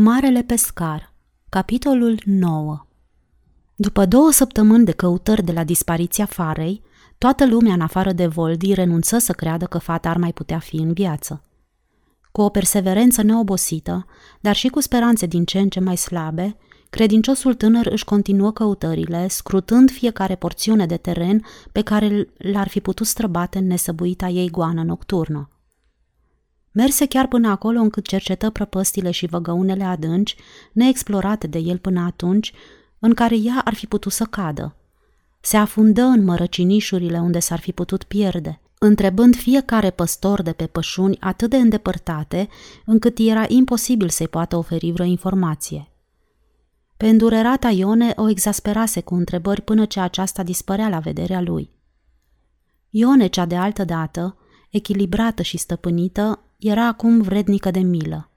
Marele pescar Capitolul 9 După două săptămâni de căutări de la dispariția farei, toată lumea în afară de Voldi renunță să creadă că fata ar mai putea fi în viață. Cu o perseverență neobosită, dar și cu speranțe din ce în ce mai slabe, credinciosul tânăr își continuă căutările, scrutând fiecare porțiune de teren pe care l-ar fi putut străbate în nesăbuita ei goană nocturnă. Merse chiar până acolo încât cercetă prăpăstile și văgăunele adânci, neexplorate de el până atunci, în care ea ar fi putut să cadă. Se afundă în mărăcinișurile unde s-ar fi putut pierde, întrebând fiecare păstor de pe pășuni atât de îndepărtate, încât era imposibil să-i poată oferi vreo informație. Pe îndurerata Ione o exasperase cu întrebări până ce aceasta dispărea la vederea lui. Ione, cea de altă dată, echilibrată și stăpânită, era acum vrednică de milă.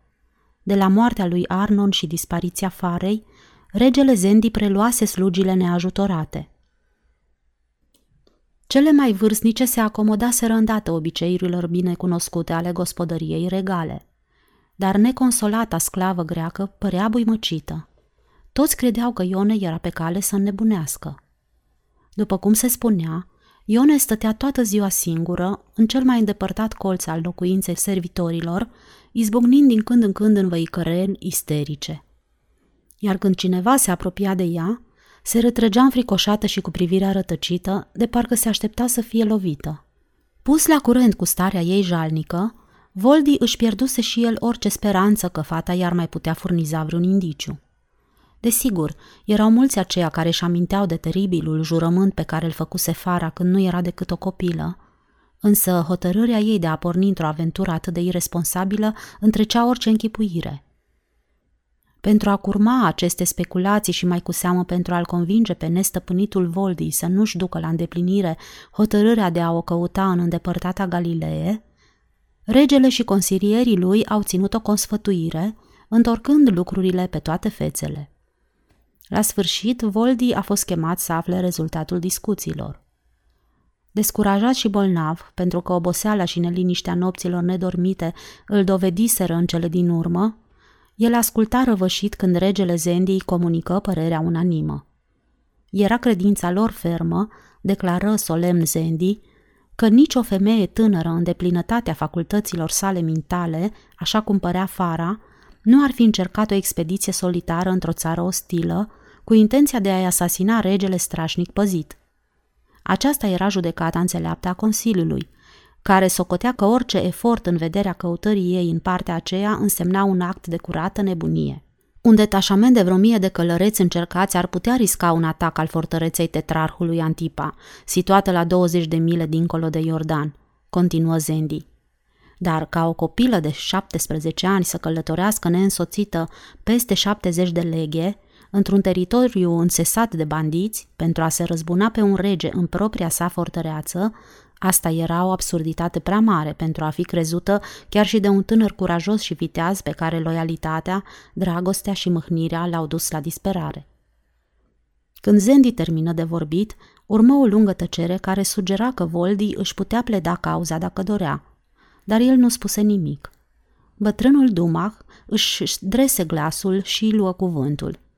De la moartea lui Arnon și dispariția farei, regele Zendi preluase slugile neajutorate. Cele mai vârstnice se acomodaseră îndată obiceiurilor bine cunoscute ale gospodăriei regale, dar neconsolata sclavă greacă părea buimăcită. Toți credeau că Ione era pe cale să înnebunească. După cum se spunea, Ione stătea toată ziua singură, în cel mai îndepărtat colț al locuinței servitorilor, izbucnind din când în când în văicăreni isterice. Iar când cineva se apropia de ea, se retrăgea înfricoșată și cu privirea rătăcită, de parcă se aștepta să fie lovită. Pus la curent cu starea ei jalnică, Voldi își pierduse și el orice speranță că fata i-ar mai putea furniza vreun indiciu. Desigur, erau mulți aceia care își aminteau de teribilul jurământ pe care îl făcuse Fara când nu era decât o copilă, însă hotărârea ei de a porni într-o aventură atât de irresponsabilă întrecea orice închipuire. Pentru a curma aceste speculații și mai cu seamă pentru a-l convinge pe nestăpânitul Voldi să nu-și ducă la îndeplinire hotărârea de a o căuta în îndepărtata Galilee, regele și consilierii lui au ținut o consfătuire, întorcând lucrurile pe toate fețele. La sfârșit, Voldi a fost chemat să afle rezultatul discuțiilor. Descurajat și bolnav, pentru că oboseala și neliniștea nopților nedormite îl dovediseră în cele din urmă, el asculta răvășit când regele Zendi îi comunică părerea unanimă. Era credința lor fermă, declară solemn Zendi, că nicio femeie tânără în deplinătatea facultăților sale mintale, așa cum părea Fara, nu ar fi încercat o expediție solitară într-o țară ostilă, cu intenția de a-i asasina regele strașnic păzit. Aceasta era judecata înțeleaptă a Consiliului, care socotea că orice efort în vederea căutării ei în partea aceea însemna un act de curată nebunie. Un detașament de vreo mie de călăreți încercați ar putea risca un atac al fortăreței tetrarhului Antipa, situată la 20 de mile dincolo de Iordan, continuă Zendi. Dar ca o copilă de 17 ani să călătorească neînsoțită peste 70 de leghe, într-un teritoriu însesat de bandiți, pentru a se răzbuna pe un rege în propria sa fortăreață, asta era o absurditate prea mare pentru a fi crezută chiar și de un tânăr curajos și viteaz pe care loialitatea, dragostea și mâhnirea l-au dus la disperare. Când Zendi termină de vorbit, urmă o lungă tăcere care sugera că Voldi își putea pleda cauza dacă dorea, dar el nu spuse nimic. Bătrânul Dumach își drese glasul și luă cuvântul –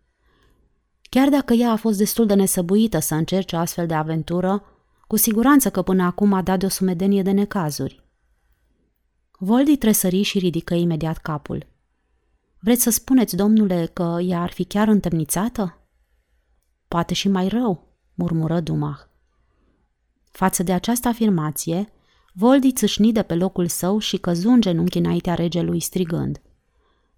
Chiar dacă ea a fost destul de nesăbuită să încerce astfel de aventură, cu siguranță că până acum a dat de o sumedenie de necazuri. Voldi tresări și ridică imediat capul. Vreți să spuneți, domnule, că ea ar fi chiar întemnițată? Poate și mai rău, murmură Dumah. Față de această afirmație, Voldi țâșni de pe locul său și căzu în genunchi înaintea regelui strigând –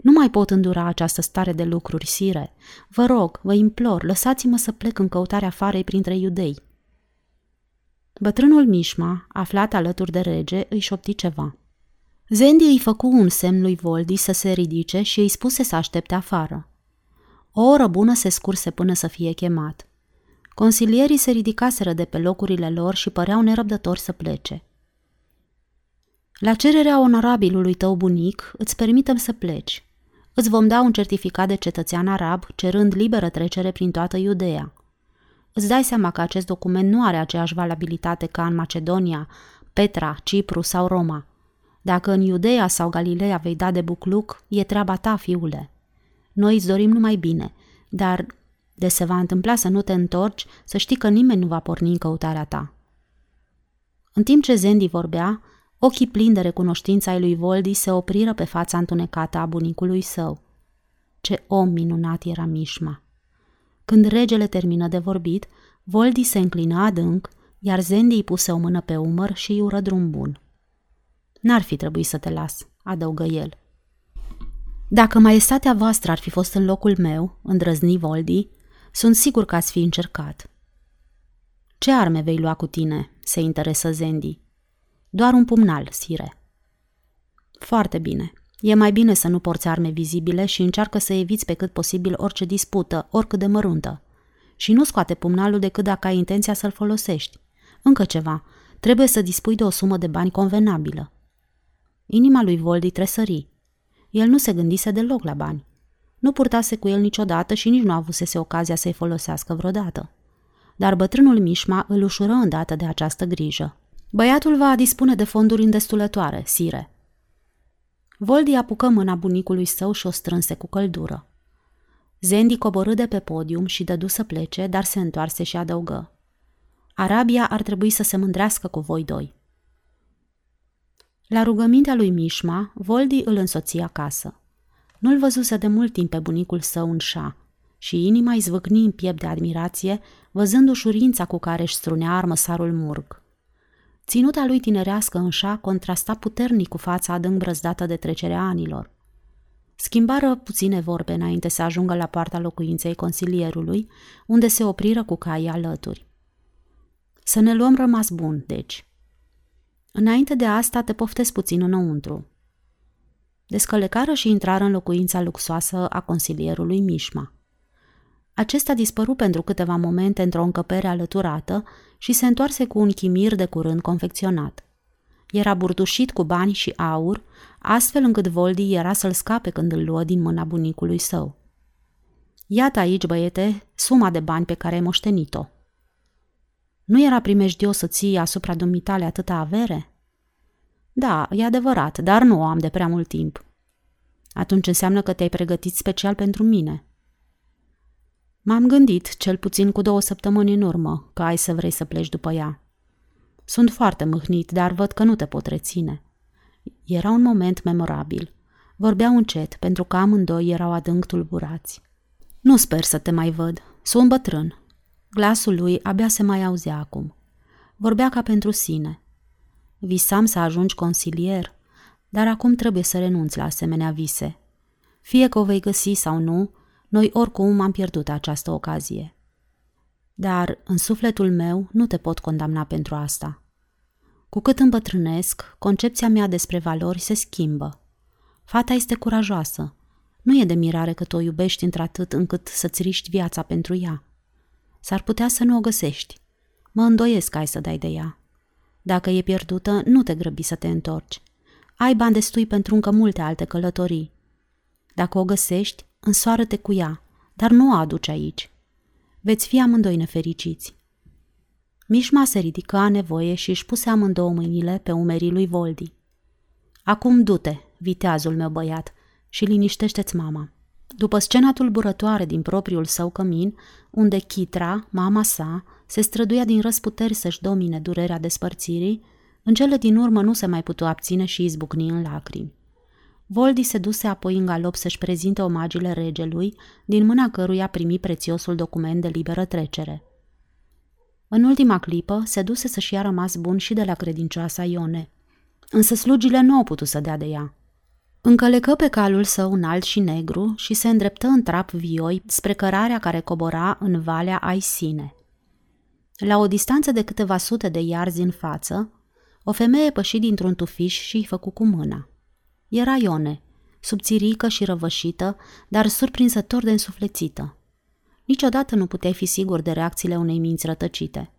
nu mai pot îndura această stare de lucruri, sire. Vă rog, vă implor, lăsați-mă să plec în căutarea farei printre iudei. Bătrânul Mișma, aflat alături de rege, îi șopti ceva. Zendi îi făcu un semn lui Voldi să se ridice și îi spuse să aștepte afară. O oră bună se scurse până să fie chemat. Consilierii se ridicaseră de pe locurile lor și păreau nerăbdători să plece. La cererea onorabilului tău bunic, îți permitem să pleci, îți vom da un certificat de cetățean arab cerând liberă trecere prin toată Iudeea. Îți dai seama că acest document nu are aceeași valabilitate ca în Macedonia, Petra, Cipru sau Roma. Dacă în Iudeea sau Galileea vei da de bucluc, e treaba ta, fiule. Noi îți dorim numai bine, dar de se va întâmpla să nu te întorci, să știi că nimeni nu va porni în căutarea ta. În timp ce Zendi vorbea, ochii plini de recunoștință ai lui Voldi se opriră pe fața întunecată a bunicului său. Ce om minunat era Mișma! Când regele termină de vorbit, Voldi se înclină adânc, iar Zendi îi puse o mână pe umăr și îi ură drum bun. N-ar fi trebuit să te las, adăugă el. Dacă maestatea voastră ar fi fost în locul meu, îndrăzni Voldi, sunt sigur că ați fi încercat. Ce arme vei lua cu tine?" se interesă Zendi. Doar un pumnal, sire. Foarte bine. E mai bine să nu porți arme vizibile și încearcă să eviți pe cât posibil orice dispută, oricât de măruntă. Și nu scoate pumnalul decât dacă ai intenția să-l folosești. Încă ceva. Trebuie să dispui de o sumă de bani convenabilă. Inima lui Voldi tresări. El nu se gândise deloc la bani. Nu purtase cu el niciodată și nici nu avusese ocazia să-i folosească vreodată. Dar bătrânul Mișma îl ușură îndată de această grijă. Băiatul va dispune de fonduri îndestulătoare, sire. Voldi apucă mâna bunicului său și o strânse cu căldură. Zendi coborâ de pe podium și dădu să plece, dar se întoarse și adăugă. Arabia ar trebui să se mândrească cu voi doi. La rugămintea lui Mișma, Voldi îl însoții acasă. Nu-l văzuse de mult timp pe bunicul său în șa și inima îi zvâcni în piept de admirație, văzând ușurința cu care își strunea armăsarul murg. Ținuta lui tinerească în șa contrasta puternic cu fața adânc brăzdată de trecerea anilor. Schimbară puține vorbe înainte să ajungă la poarta locuinței consilierului, unde se opriră cu caii alături. Să ne luăm rămas bun, deci. Înainte de asta te poftesc puțin înăuntru. Descălecară și intrară în locuința luxoasă a consilierului Mișma. Acesta dispăru pentru câteva momente într-o încăpere alăturată și se întoarse cu un chimir de curând confecționat. Era burdușit cu bani și aur, astfel încât Voldi era să-l scape când îl luă din mâna bunicului său. Iată aici, băiete, suma de bani pe care ai moștenit-o. Nu era primejdios să ții asupra dumitale atâta avere? Da, e adevărat, dar nu o am de prea mult timp. Atunci înseamnă că te-ai pregătit special pentru mine. M-am gândit, cel puțin cu două săptămâni în urmă, că ai să vrei să pleci după ea. Sunt foarte mâhnit, dar văd că nu te pot reține. Era un moment memorabil. Vorbeau încet, pentru că amândoi erau adânc tulburați. Nu sper să te mai văd. Sunt bătrân. Glasul lui abia se mai auzea acum. Vorbea ca pentru sine. Visam să ajungi consilier, dar acum trebuie să renunți la asemenea vise. Fie că o vei găsi sau nu, noi oricum am pierdut această ocazie. Dar în sufletul meu nu te pot condamna pentru asta. Cu cât îmbătrânesc, concepția mea despre valori se schimbă. Fata este curajoasă. Nu e de mirare că tu o iubești într-atât încât să-ți riști viața pentru ea. S-ar putea să nu o găsești. Mă îndoiesc că ai să dai de ea. Dacă e pierdută, nu te grăbi să te întorci. Ai bani destui pentru încă multe alte călătorii. Dacă o găsești, însoară-te cu ea, dar nu o aduci aici. Veți fi amândoi nefericiți. Mișma se ridică a nevoie și își puse amândouă mâinile pe umerii lui Voldi. Acum du-te, viteazul meu băiat, și liniștește-ți mama. După scena tulburătoare din propriul său cămin, unde Chitra, mama sa, se străduia din răsputeri să-și domine durerea despărțirii, în cele din urmă nu se mai putu abține și izbucni în lacrimi. Voldi se duse apoi în galop să-și prezinte omagiile regelui, din mâna căruia primi prețiosul document de liberă trecere. În ultima clipă, se duse să-și ia rămas bun și de la credincioasa Ione. Însă slugile nu au putut să dea de ea. Încălecă pe calul său înalt și negru și se îndreptă în trap vioi spre cărarea care cobora în valea Aisine. La o distanță de câteva sute de iarzi în față, o femeie păși dintr-un tufiș și îi făcu cu mâna. Era Ione, subțirică și răvășită, dar surprinzător de însuflețită. Niciodată nu puteai fi sigur de reacțiile unei minți rătăcite.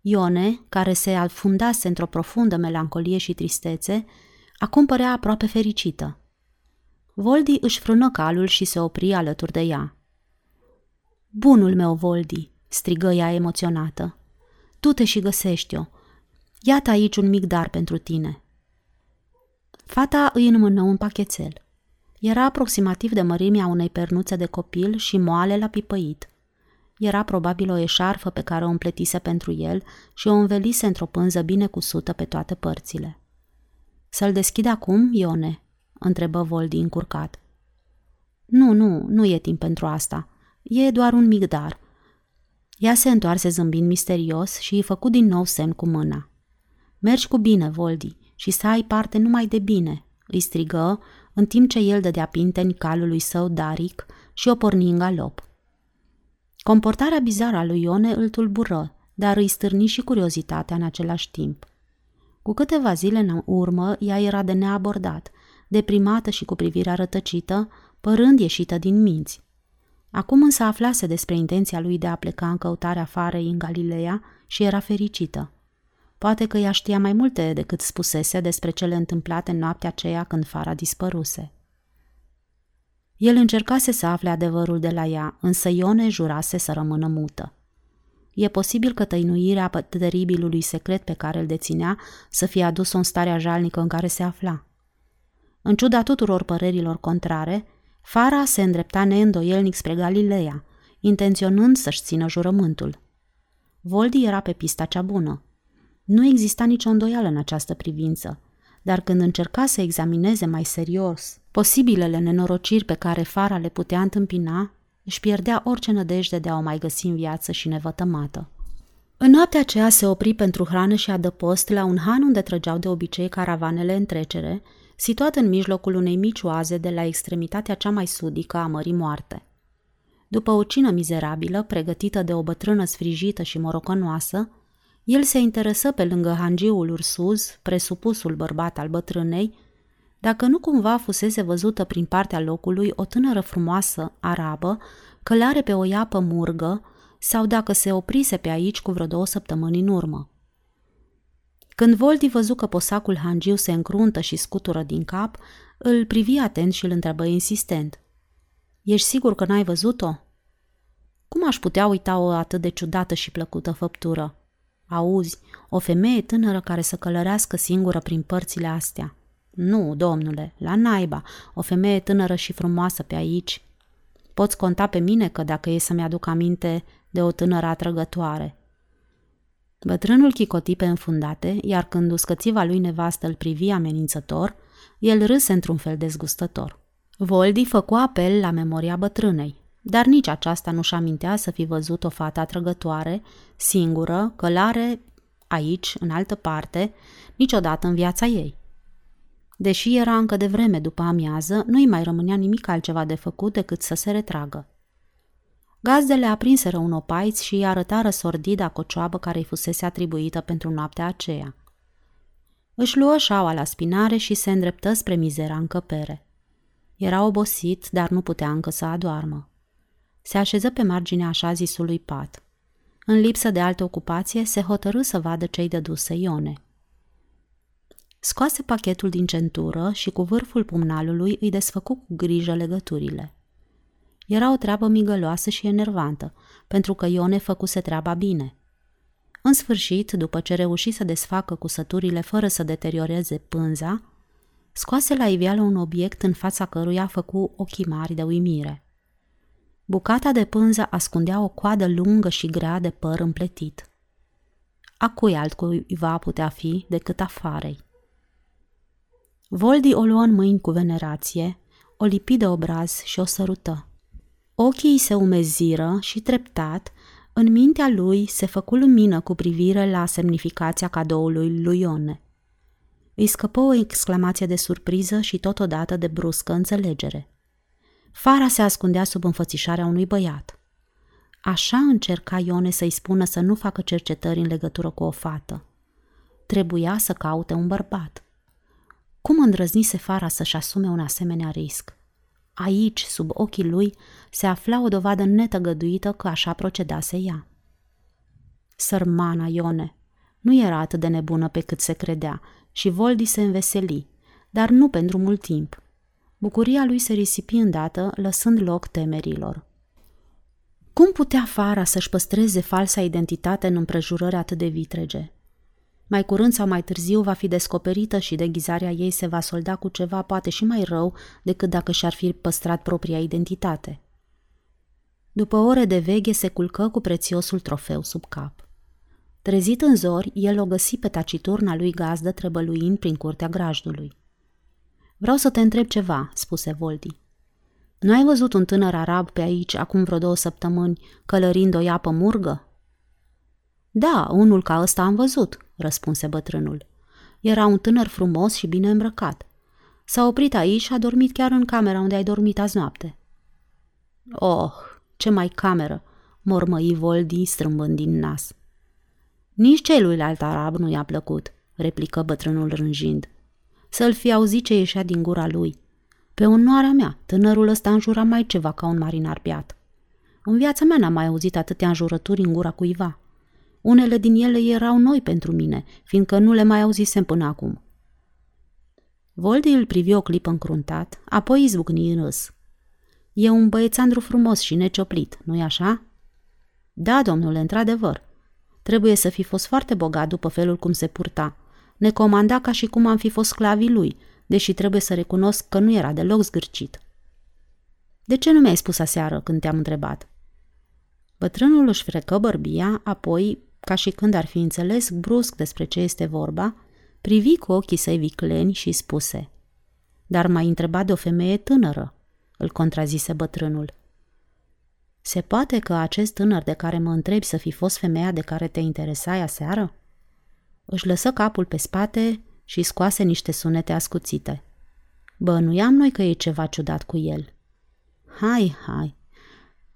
Ione, care se alfundase într-o profundă melancolie și tristețe, acum părea aproape fericită. Voldi își frână calul și se opri alături de ea. Bunul meu, Voldi!" strigă ea emoționată. Du-te și găsești-o. Iată aici un mic dar pentru tine. Fata îi înmână un pachetel. Era aproximativ de mărimea unei pernuțe de copil și moale la pipăit. Era probabil o eșarfă pe care o împletise pentru el și o învelise într-o pânză bine cusută pe toate părțile. Să-l deschid acum, Ione?" întrebă Voldi încurcat. Nu, nu, nu e timp pentru asta. E doar un mic dar. Ea se întoarse zâmbind misterios și îi făcu din nou semn cu mâna. Mergi cu bine, Voldi, și să ai parte numai de bine, îi strigă, în timp ce el dădea pinteni calului său Daric și o porni în galop. Comportarea bizară a lui Ione îl tulbură, dar îi stârni și curiozitatea în același timp. Cu câteva zile în urmă, ea era de neabordat, deprimată și cu privirea rătăcită, părând ieșită din minți. Acum însă aflase despre intenția lui de a pleca în căutarea farei în Galileea și era fericită. Poate că ea știa mai multe decât spusese despre cele întâmplate în noaptea aceea când fara dispăruse. El încercase să afle adevărul de la ea, însă Ione jurase să rămână mută. E posibil că tăinuirea teribilului secret pe care îl deținea să fie adus-o în starea jalnică în care se afla. În ciuda tuturor părerilor contrare, Fara se îndrepta neîndoielnic spre Galileea, intenționând să-și țină jurământul. Voldi era pe pista cea bună. Nu exista nicio îndoială în această privință, dar când încerca să examineze mai serios posibilele nenorociri pe care Fara le putea întâmpina, își pierdea orice nădejde de a o mai găsi în viață și nevătămată. În noaptea aceea se opri pentru hrană și adăpost la un han unde trăgeau de obicei caravanele în trecere, situat în mijlocul unei mici oaze de la extremitatea cea mai sudică a Mării Moarte. După o cină mizerabilă, pregătită de o bătrână sfrijită și morocănoasă, el se interesă pe lângă hangiul ursuz, presupusul bărbat al bătrânei, dacă nu cumva fusese văzută prin partea locului o tânără frumoasă, arabă, călare pe o iapă murgă, sau dacă se oprise pe aici cu vreo două săptămâni în urmă. Când Voldi văzu că posacul hangiu se încruntă și scutură din cap, îl privi atent și îl întrebă insistent. Ești sigur că n-ai văzut-o? Cum aș putea uita o atât de ciudată și plăcută făptură? Auzi, o femeie tânără care să călărească singură prin părțile astea. Nu, domnule, la naiba, o femeie tânără și frumoasă pe aici. Poți conta pe mine că dacă e să-mi aduc aminte de o tânără atrăgătoare. Bătrânul chicoti pe înfundate, iar când uscățiva lui nevastă îl privi amenințător, el râse într-un fel dezgustător. Voldi făcu apel la memoria bătrânei, dar nici aceasta nu-și amintea să fi văzut o fată atrăgătoare, singură, călare, aici, în altă parte, niciodată în viața ei. Deși era încă de vreme după amiază, nu-i mai rămânea nimic altceva de făcut decât să se retragă. Gazdele aprinseră un opaiț și îi arătară sordida cocioabă care îi fusese atribuită pentru noaptea aceea. Își luă șaua la spinare și se îndreptă spre mizera încăpere. Era obosit, dar nu putea încă să adoarmă. Se așeză pe marginea așa zisului pat. În lipsă de altă ocupație, se hotărâ să vadă cei de duse Ione. Scoase pachetul din centură și cu vârful pumnalului îi desfăcu cu grijă legăturile. Era o treabă migăloasă și enervantă, pentru că Ione făcuse treaba bine. În sfârșit, după ce reuși să desfacă cusăturile fără să deterioreze pânza, scoase la iveală un obiect în fața căruia făcu ochii mari de uimire. Bucata de pânză ascundea o coadă lungă și grea de păr împletit. A cui altcuiva putea fi decât afarei? Voldi o luă în mâini cu venerație, o lipi de obraz și o sărută. Ochii se umeziră și treptat, în mintea lui se făcu lumină cu privire la semnificația cadoului lui Ione. Îi scăpă o exclamație de surpriză și totodată de bruscă înțelegere. Fara se ascundea sub înfățișarea unui băiat. Așa încerca Ione să-i spună să nu facă cercetări în legătură cu o fată. Trebuia să caute un bărbat. Cum îndrăznise Fara să-și asume un asemenea risc? Aici, sub ochii lui, se afla o dovadă netăgăduită că așa procedase ea. Sărmana Ione nu era atât de nebună pe cât se credea și Voldi se înveseli, dar nu pentru mult timp. Bucuria lui se risipi îndată, lăsând loc temerilor. Cum putea Fara să-și păstreze falsa identitate în împrejurări atât de vitrege? Mai curând sau mai târziu va fi descoperită și deghizarea ei se va solda cu ceva poate și mai rău decât dacă și-ar fi păstrat propria identitate. După ore de veghe se culcă cu prețiosul trofeu sub cap. Trezit în zori, el o găsi pe taciturna lui gazdă trebăluind prin curtea grajdului. Vreau să te întreb ceva," spuse Voldi. Nu ai văzut un tânăr arab pe aici acum vreo două săptămâni călărind o iapă murgă?" Da, unul ca ăsta am văzut," răspunse bătrânul. Era un tânăr frumos și bine îmbrăcat. S-a oprit aici și a dormit chiar în camera unde ai dormit azi noapte." Oh, ce mai cameră!" mormăi Voldi strâmbând din nas. Nici celuilalt arab nu i-a plăcut, replică bătrânul rânjind. Să-l fi auzit ce ieșea din gura lui. Pe onoarea mea, tânărul ăsta înjura mai ceva ca un marinar beat. În viața mea n-am mai auzit atâtea înjurături în gura cuiva. Unele din ele erau noi pentru mine, fiindcă nu le mai auzisem până acum. Voldi îl privi o clipă încruntat, apoi izbucni în râs. E un băiețandru frumos și necioplit, nu-i așa? Da, domnule, într-adevăr. Trebuie să fi fost foarte bogat după felul cum se purta. Ne comanda ca și cum am fi fost sclavii lui, deși trebuie să recunosc că nu era deloc zgârcit. De ce nu mi-ai spus aseară când te-am întrebat? Bătrânul își frecă bărbia, apoi, ca și când ar fi înțeles brusc despre ce este vorba, privi cu ochii săi vicleni și spuse Dar m-ai întrebat de o femeie tânără, îl contrazise bătrânul. Se poate că acest tânăr de care mă întrebi să fi fost femeia de care te interesai aseară? Își lăsă capul pe spate și scoase niște sunete ascuțite. Bănuiam noi că e ceva ciudat cu el. Hai, hai.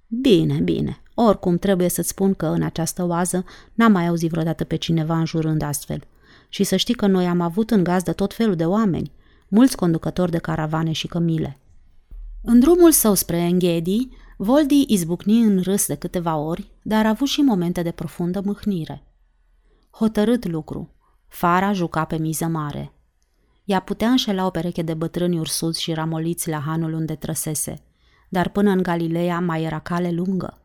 Bine, bine. Oricum trebuie să-ți spun că în această oază n-am mai auzit vreodată pe cineva înjurând astfel. Și să știi că noi am avut în gazdă tot felul de oameni, mulți conducători de caravane și cămile. În drumul său spre Enghedi, Voldi izbucni în râs de câteva ori, dar a avut și momente de profundă mâhnire. Hotărât lucru. Fara juca pe miză mare. Ea putea înșela o pereche de bătrâni ursuți și ramoliți la hanul unde trăsese, dar până în Galileea mai era cale lungă.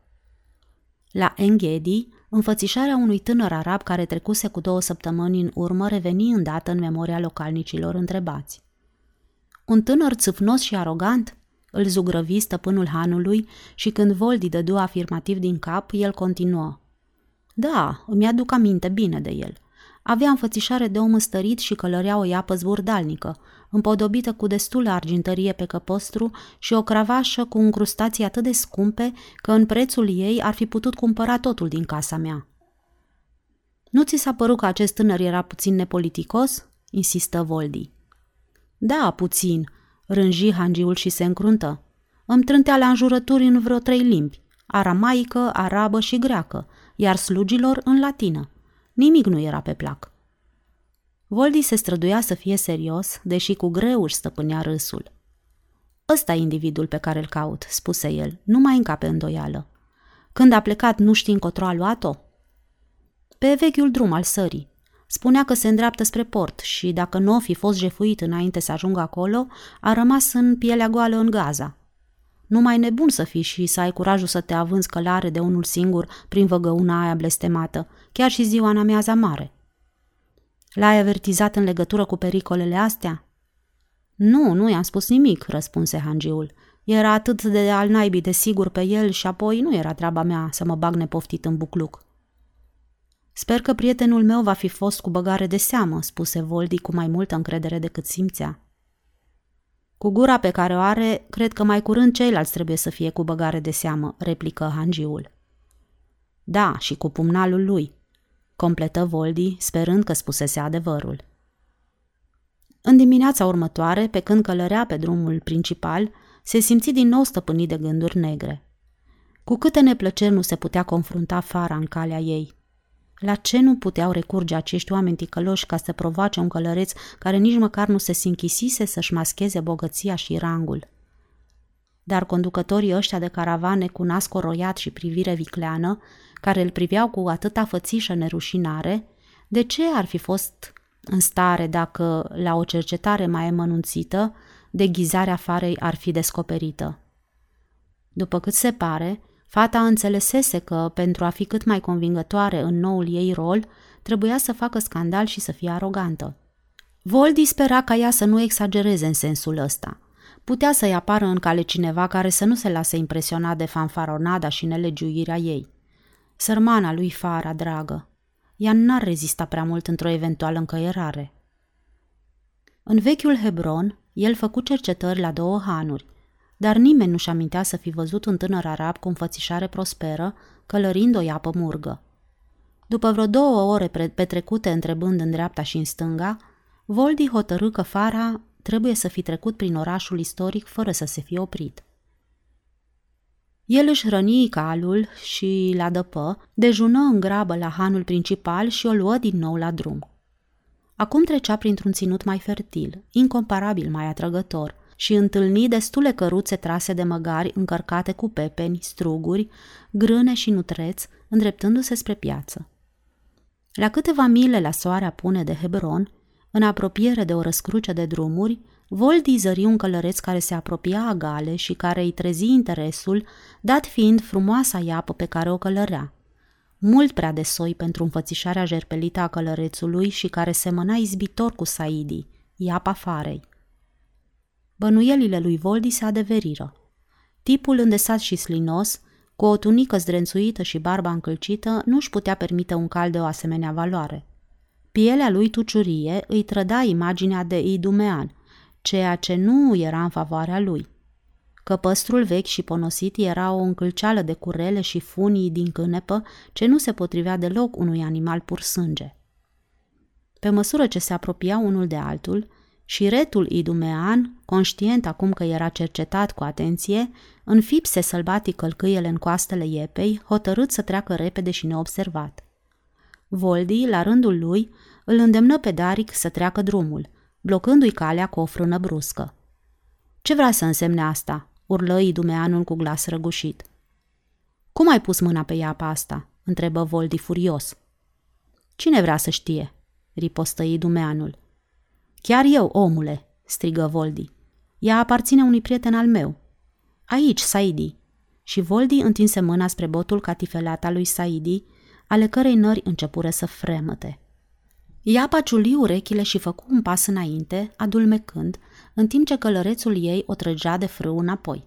La Enghedi, înfățișarea unui tânăr arab care trecuse cu două săptămâni în urmă reveni îndată în memoria localnicilor întrebați. Un tânăr țâfnos și arogant? Îl zugrăvi stăpânul hanului și când Voldi dădu afirmativ din cap, el continuă. Da, îmi aduc aminte bine de el. Avea înfățișare de om stărit și călărea o iapă zburdalnică, împodobită cu destulă argintărie pe căpostru și o cravașă cu încrustații atât de scumpe că în prețul ei ar fi putut cumpăra totul din casa mea. Nu ți s-a părut că acest tânăr era puțin nepoliticos?" insistă Voldi. Da, puțin," rânji hangiul și se încruntă. Îmi trântea la înjurături în vreo trei limbi, aramaică, arabă și greacă, iar slugilor în latină. Nimic nu era pe plac. Voldi se străduia să fie serios, deși cu greu își stăpânea râsul. Ăsta e individul pe care îl caut, spuse el, nu mai încape îndoială. Când a plecat, nu știi încotro a luat-o? Pe vechiul drum al sării. Spunea că se îndreaptă spre port și, dacă nu o fi fost jefuit înainte să ajungă acolo, a rămas în pielea goală în Gaza. Nu mai nebun să fii și să ai curajul să te avânzi călare de unul singur prin văgăuna aia blestemată, chiar și ziua în amiaza mare. L-ai avertizat în legătură cu pericolele astea? Nu, nu i-am spus nimic, răspunse hangiul. Era atât de al naibii de sigur pe el și apoi nu era treaba mea să mă bag nepoftit în bucluc. Sper că prietenul meu va fi fost cu băgare de seamă, spuse Voldi cu mai multă încredere decât simțea. Cu gura pe care o are, cred că mai curând ceilalți trebuie să fie cu băgare de seamă, replică hangiul. Da, și cu pumnalul lui, completă Voldi, sperând că spusese adevărul. În dimineața următoare, pe când călărea pe drumul principal, se simți din nou stăpânit de gânduri negre. Cu câte neplăceri nu se putea confrunta fara în calea ei. La ce nu puteau recurge acești oameni ticăloși ca să provoace un călăreț care nici măcar nu se sinchisise să-și mascheze bogăția și rangul? Dar conducătorii ăștia de caravane cu nas coroiat și privire vicleană, care îl priveau cu atâta fățișă nerușinare, de ce ar fi fost în stare dacă, la o cercetare mai emănunțită, deghizarea farei ar fi descoperită? După cât se pare, Fata înțelesese că, pentru a fi cât mai convingătoare în noul ei rol, trebuia să facă scandal și să fie arogantă. Voldi spera ca ea să nu exagereze în sensul ăsta. Putea să-i apară în cale cineva care să nu se lase impresionat de fanfaronada și nelegiuirea ei. Sărmana lui Fara, dragă, ea n-ar rezista prea mult într-o eventuală încăierare. În vechiul Hebron, el făcu cercetări la două hanuri, dar nimeni nu-și amintea să fi văzut un tânăr arab cu înfățișare prosperă, călărind o iapă murgă. După vreo două ore petrecute întrebând în dreapta și în stânga, Voldi hotărâ că Fara trebuie să fi trecut prin orașul istoric fără să se fie oprit. El își răni calul și la dăpă, dejună în grabă la hanul principal și o luă din nou la drum. Acum trecea printr-un ținut mai fertil, incomparabil mai atrăgător, și întâlni destule căruțe trase de măgari încărcate cu pepeni, struguri, grâne și nutreți, îndreptându-se spre piață. La câteva mile la soarea pune de Hebron, în apropiere de o răscruce de drumuri, Voldi zări un călăreț care se apropia agale și care îi trezi interesul, dat fiind frumoasa iapă pe care o călărea. Mult prea de soi pentru înfățișarea jerpelită a călărețului și care semăna izbitor cu Saidi, iapa farei. Bănuielile lui Voldi se adeveriră. Tipul îndesat și slinos, cu o tunică zdrențuită și barba încălcită, nu își putea permite un cal de o asemenea valoare. Pielea lui tuciurie îi trăda imaginea de Idumean, ceea ce nu era în favoarea lui. Căpăstrul vechi și ponosit era o încălceală de curele și funii din cânepă ce nu se potrivea deloc unui animal pur sânge. Pe măsură ce se apropia unul de altul, și retul idumean, conștient acum că era cercetat cu atenție, înfipse sălbatic călcâiele în coastele iepei, hotărât să treacă repede și neobservat. Voldi, la rândul lui, îl îndemnă pe Daric să treacă drumul, blocându-i calea cu o frână bruscă. Ce vrea să însemne asta?" urlă idumeanul cu glas răgușit. Cum ai pus mâna pe iapa asta?" întrebă Voldi furios. Cine vrea să știe?" ripostă idumeanul. Chiar eu, omule!" strigă Voldi. Ea aparține unui prieten al meu. Aici, Saidi. Și Voldi întinse mâna spre botul catifelat al lui Saidi, ale cărei nări începură să fremăte. Ea paciuli urechile și făcu un pas înainte, adulmecând, în timp ce călărețul ei o trăgea de frâu înapoi.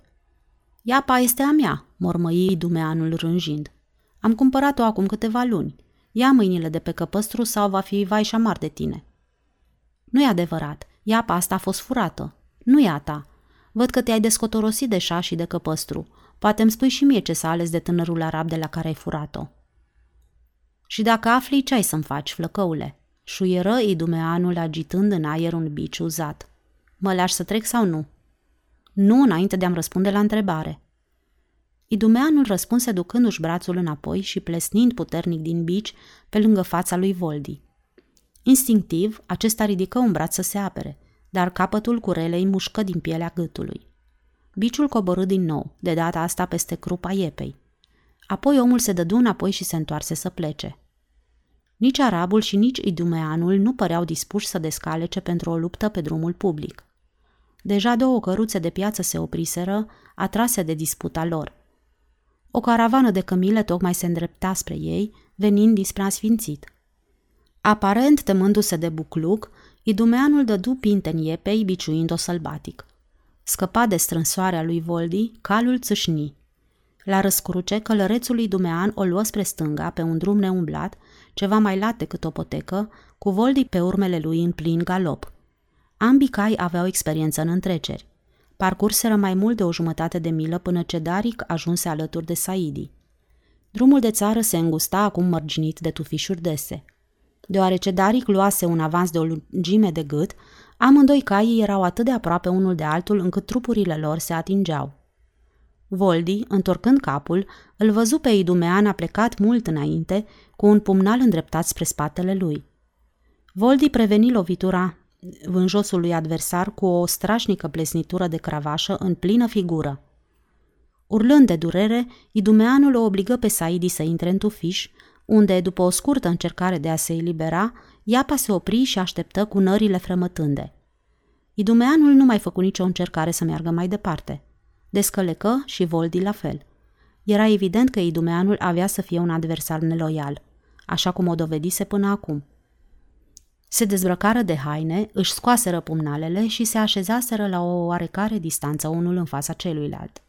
Iapa este a mea, mormăi dumeanul rânjind. Am cumpărat-o acum câteva luni. Ia mâinile de pe căpăstru sau va fi vai și șamar de tine. Nu e adevărat. Iapa asta a fost furată. Nu e a ta. Văd că te-ai descotorosit de șa și de căpăstru. Poate îmi spui și mie ce s-a ales de tânărul arab de la care ai furat-o. Și dacă afli, ce ai să-mi faci, flăcăule?" Șuieră idumeanul agitând în aer un bici uzat. Mă lași să trec sau nu? Nu înainte de a-mi răspunde la întrebare. Idumeanul răspunse ducându-și brațul înapoi și plesnind puternic din bici pe lângă fața lui Voldi. Instinctiv, acesta ridică un braț să se apere, dar capătul curelei mușcă din pielea gâtului. Biciul coborâ din nou, de data asta peste crupa iepei. Apoi omul se dădu înapoi și se întoarse să plece. Nici arabul și nici idumeanul nu păreau dispuși să descalece pentru o luptă pe drumul public. Deja două căruțe de piață se opriseră, atrase de disputa lor. O caravană de cămile tocmai se îndrepta spre ei, venind dispre asfințit. Aparent temându-se de bucluc, idumeanul dădu pinte în iepei, biciuind-o sălbatic. Scăpa de strânsoarea lui Voldi, calul țâșni. La răscruce, călărețul lui Dumean o luă spre stânga, pe un drum neumblat, ceva mai lat decât o potecă, cu Voldi pe urmele lui în plin galop. Ambii cai aveau experiență în întreceri. Parcurseră mai mult de o jumătate de milă până ce Daric ajunse alături de Saidi. Drumul de țară se îngusta acum mărginit de tufișuri dese. Deoarece Daric luase un avans de o lungime de gât, amândoi caii erau atât de aproape unul de altul încât trupurile lor se atingeau. Voldi, întorcând capul, îl văzu pe Idumean plecat mult înainte, cu un pumnal îndreptat spre spatele lui. Voldi preveni lovitura vânjosului adversar cu o strașnică plesnitură de cravașă în plină figură. Urlând de durere, Idumeanul o obligă pe Saidi să intre în tufiș, unde, după o scurtă încercare de a se elibera, Iapa se opri și așteptă cu nările frămătânde. Idumeanul nu mai făcu nicio încercare să meargă mai departe. Descălecă și Voldi la fel. Era evident că Idumeanul avea să fie un adversar neloial. așa cum o dovedise până acum. Se dezbrăcară de haine, își scoaseră pumnalele și se așezaseră la o oarecare distanță unul în fața celuilalt.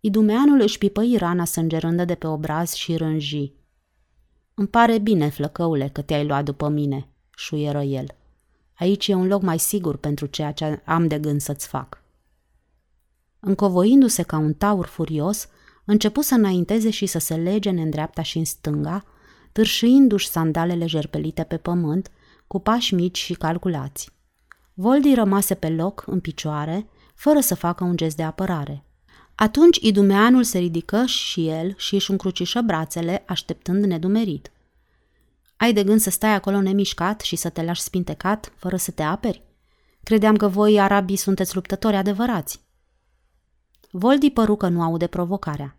Idumeanul își pipăi rana sângerândă de pe obraz și rânji. Îmi pare bine, flăcăule, că te-ai luat după mine, șuieră el. Aici e un loc mai sigur pentru ceea ce am de gând să-ți fac. Încovoindu-se ca un taur furios, începu să înainteze și să se lege în dreapta și în stânga, târșâindu-și sandalele jerpelite pe pământ, cu pași mici și calculați. Voldi rămase pe loc, în picioare, fără să facă un gest de apărare. Atunci idumeanul se ridică și el și își încrucișă brațele, așteptând nedumerit. Ai de gând să stai acolo nemișcat și să te lași spintecat, fără să te aperi? Credeam că voi, arabii, sunteți luptători adevărați. Voldi păru că nu aude provocarea.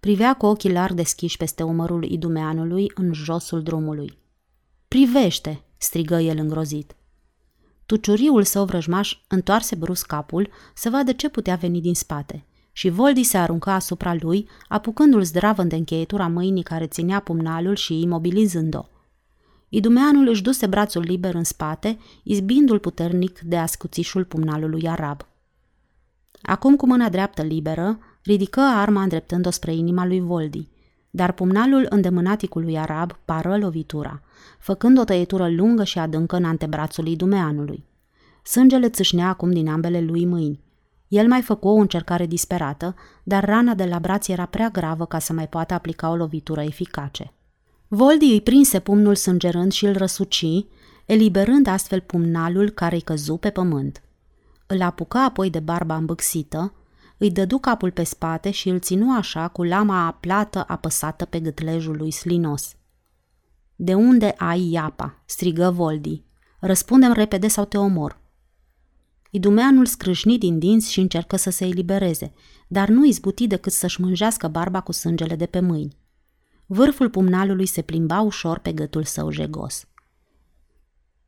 Privea cu ochii larg deschiși peste umărul idumeanului în josul drumului. Privește!" strigă el îngrozit. Tuciuriul său vrăjmaș întoarse brusc capul să vadă ce putea veni din spate și Voldi se arunca asupra lui, apucându-l zdravă de încheietura mâinii care ținea pumnalul și imobilizând-o. Idumeanul își duse brațul liber în spate, izbindu-l puternic de ascuțișul pumnalului arab. Acum cu mâna dreaptă liberă, ridică arma îndreptând-o spre inima lui Voldi, dar pumnalul îndemânaticului arab pară lovitura, făcând o tăietură lungă și adâncă în antebrațul idumeanului. Sângele țâșnea acum din ambele lui mâini. El mai făcu o încercare disperată, dar rana de la braț era prea gravă ca să mai poată aplica o lovitură eficace. Voldi îi prinse pumnul sângerând și îl răsuci, eliberând astfel pumnalul care îi căzu pe pământ. Îl apuca apoi de barba îmbâxită, îi dădu capul pe spate și îl ținu așa cu lama plată apăsată pe gâtlejul lui slinos. De unde ai iapa?" strigă Voldi. Răspundem repede sau te omor." Idumeanul scrâșni din dinți și încercă să se elibereze, dar nu izbuti decât să-și mânjească barba cu sângele de pe mâini. Vârful pumnalului se plimba ușor pe gâtul său jegos.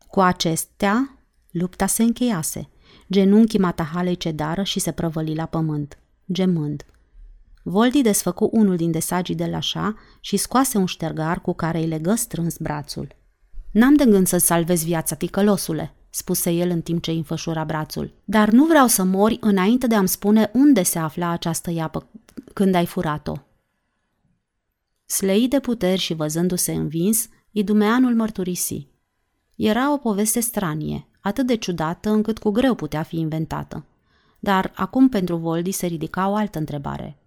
Cu acestea, lupta se încheiase. Genunchii matahalei cedară și se prăvăli la pământ, gemând. Voldi desfăcu unul din desagii de la șa și scoase un ștergar cu care îi legă strâns brațul. N-am de gând să-ți salvezi viața, ticălosule, spuse el în timp ce îi înfășura brațul. Dar nu vreau să mori înainte de a-mi spune unde se afla această iapă când ai furat-o. Slăit de puteri și văzându-se învins, Idumeanul mărturisi. Era o poveste stranie, atât de ciudată încât cu greu putea fi inventată. Dar acum pentru Voldi se ridica o altă întrebare.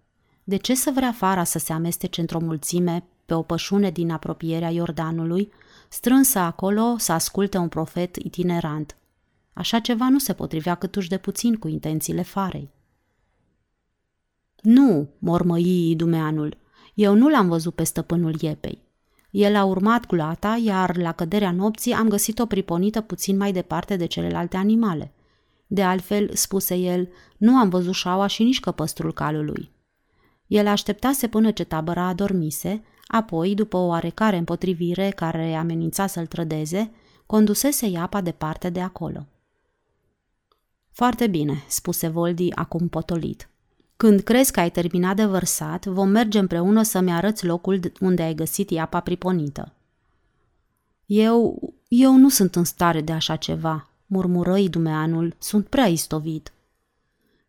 De ce să vrea Fara să se amestece într-o mulțime pe o pășune din apropierea Iordanului, strânsă acolo să asculte un profet itinerant? Așa ceva nu se potrivea câtuși de puțin cu intențiile Farei. Nu, mormăi Idumeanul, eu nu l-am văzut pe stăpânul Iepei. El a urmat glata, iar la căderea nopții am găsit-o priponită puțin mai departe de celelalte animale. De altfel, spuse el, nu am văzut șaua și nici căpăstrul calului. El așteptase până ce tabăra adormise, apoi, după o oarecare împotrivire care amenința să-l trădeze, condusese iapa departe de acolo. Foarte bine, spuse Voldi acum potolit. Când crezi că ai terminat de vărsat, vom merge împreună să-mi arăți locul unde ai găsit iapa priponită. Eu, eu nu sunt în stare de așa ceva, murmură idumeanul, sunt prea istovit.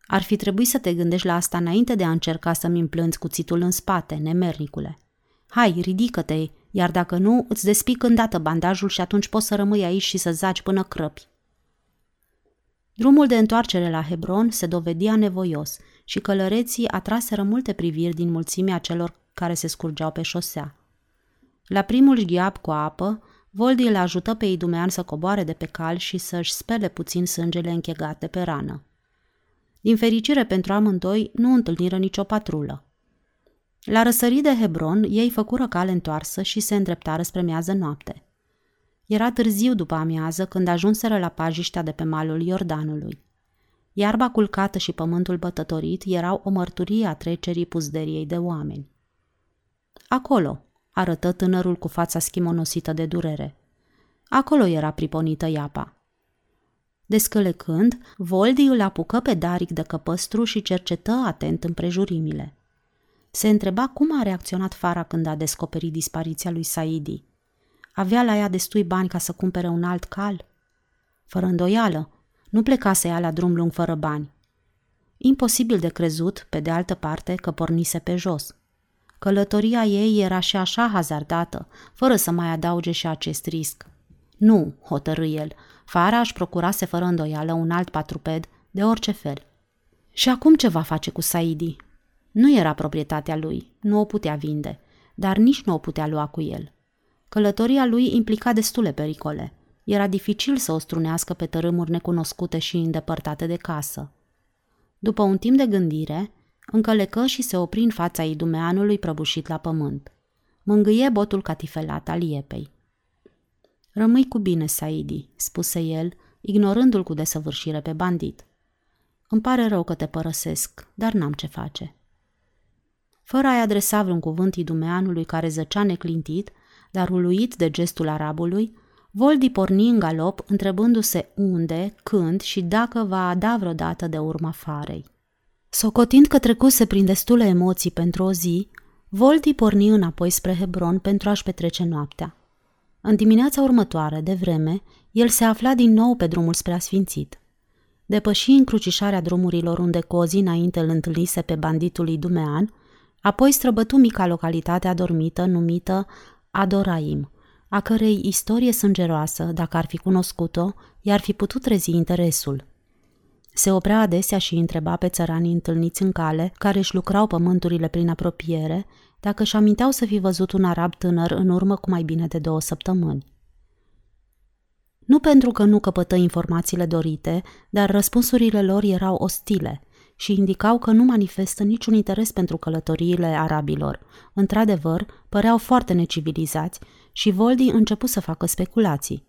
Ar fi trebuit să te gândești la asta înainte de a încerca să-mi împlânți cuțitul în spate, nemernicule. Hai, ridică-te, iar dacă nu, îți despic îndată bandajul și atunci poți să rămâi aici și să zaci până crăpi. Drumul de întoarcere la Hebron se dovedea nevoios și călăreții atraseră multe priviri din mulțimea celor care se scurgeau pe șosea. La primul ghiap cu apă, Voldi îl ajută pe Idumean să coboare de pe cal și să-și spele puțin sângele închegate pe rană. Din fericire pentru amândoi, nu întâlniră nicio patrulă. La răsărit de Hebron, ei făcură cale întoarsă și se îndreptară spre miază noapte. Era târziu după amiază când ajunseră la pajiștea de pe malul Iordanului. Iarba culcată și pământul bătătorit erau o mărturie a trecerii puzderiei de oameni. Acolo, arătă tânărul cu fața schimonosită de durere. Acolo era priponită iapa. Descălecând, Voldi îl apucă pe Daric de căpăstru și cercetă atent împrejurimile. Se întreba cum a reacționat Fara când a descoperit dispariția lui Saidi – Avea la ea destui bani ca să cumpere un alt cal? Fără îndoială, nu plecase ea la drum lung fără bani. Imposibil de crezut, pe de altă parte, că pornise pe jos. Călătoria ei era și așa hazardată, fără să mai adauge și acest risc. Nu, hotărâ el, Fara își procurase fără îndoială un alt patruped, de orice fel. Și acum ce va face cu Saidi? Nu era proprietatea lui, nu o putea vinde, dar nici nu o putea lua cu el. Călătoria lui implica destule pericole. Era dificil să o strunească pe tărâmuri necunoscute și îndepărtate de casă. După un timp de gândire, încălecă și se opri în fața idumeanului prăbușit la pământ. Mângâie botul catifelat al iepei. Rămâi cu bine, Saidi, spuse el, ignorându-l cu desăvârșire pe bandit. Îmi pare rău că te părăsesc, dar n-am ce face. Fără a-i adresa vreun cuvânt idumeanului care zăcea neclintit, dar uluit de gestul arabului, Voldi porni în galop, întrebându-se unde, când și dacă va da vreodată de urma farei. Socotind că trecuse prin destule emoții pentru o zi, Voldi porni înapoi spre Hebron pentru a-și petrece noaptea. În dimineața următoare, de vreme, el se afla din nou pe drumul spre asfințit. Depăși încrucișarea drumurilor unde cu o zi înainte îl întâlnise pe banditul lui Dumean, apoi străbătu mica localitate adormită numită Adoraim, a cărei istorie sângeroasă, dacă ar fi cunoscut-o, i-ar fi putut trezi interesul. Se oprea adesea și întreba pe țăranii întâlniți în cale, care își lucrau pământurile prin apropiere, dacă își aminteau să fi văzut un arab tânăr în urmă cu mai bine de două săptămâni. Nu pentru că nu căpătă informațiile dorite, dar răspunsurile lor erau ostile și indicau că nu manifestă niciun interes pentru călătoriile arabilor. Într-adevăr, păreau foarte necivilizați și Voldi început să facă speculații.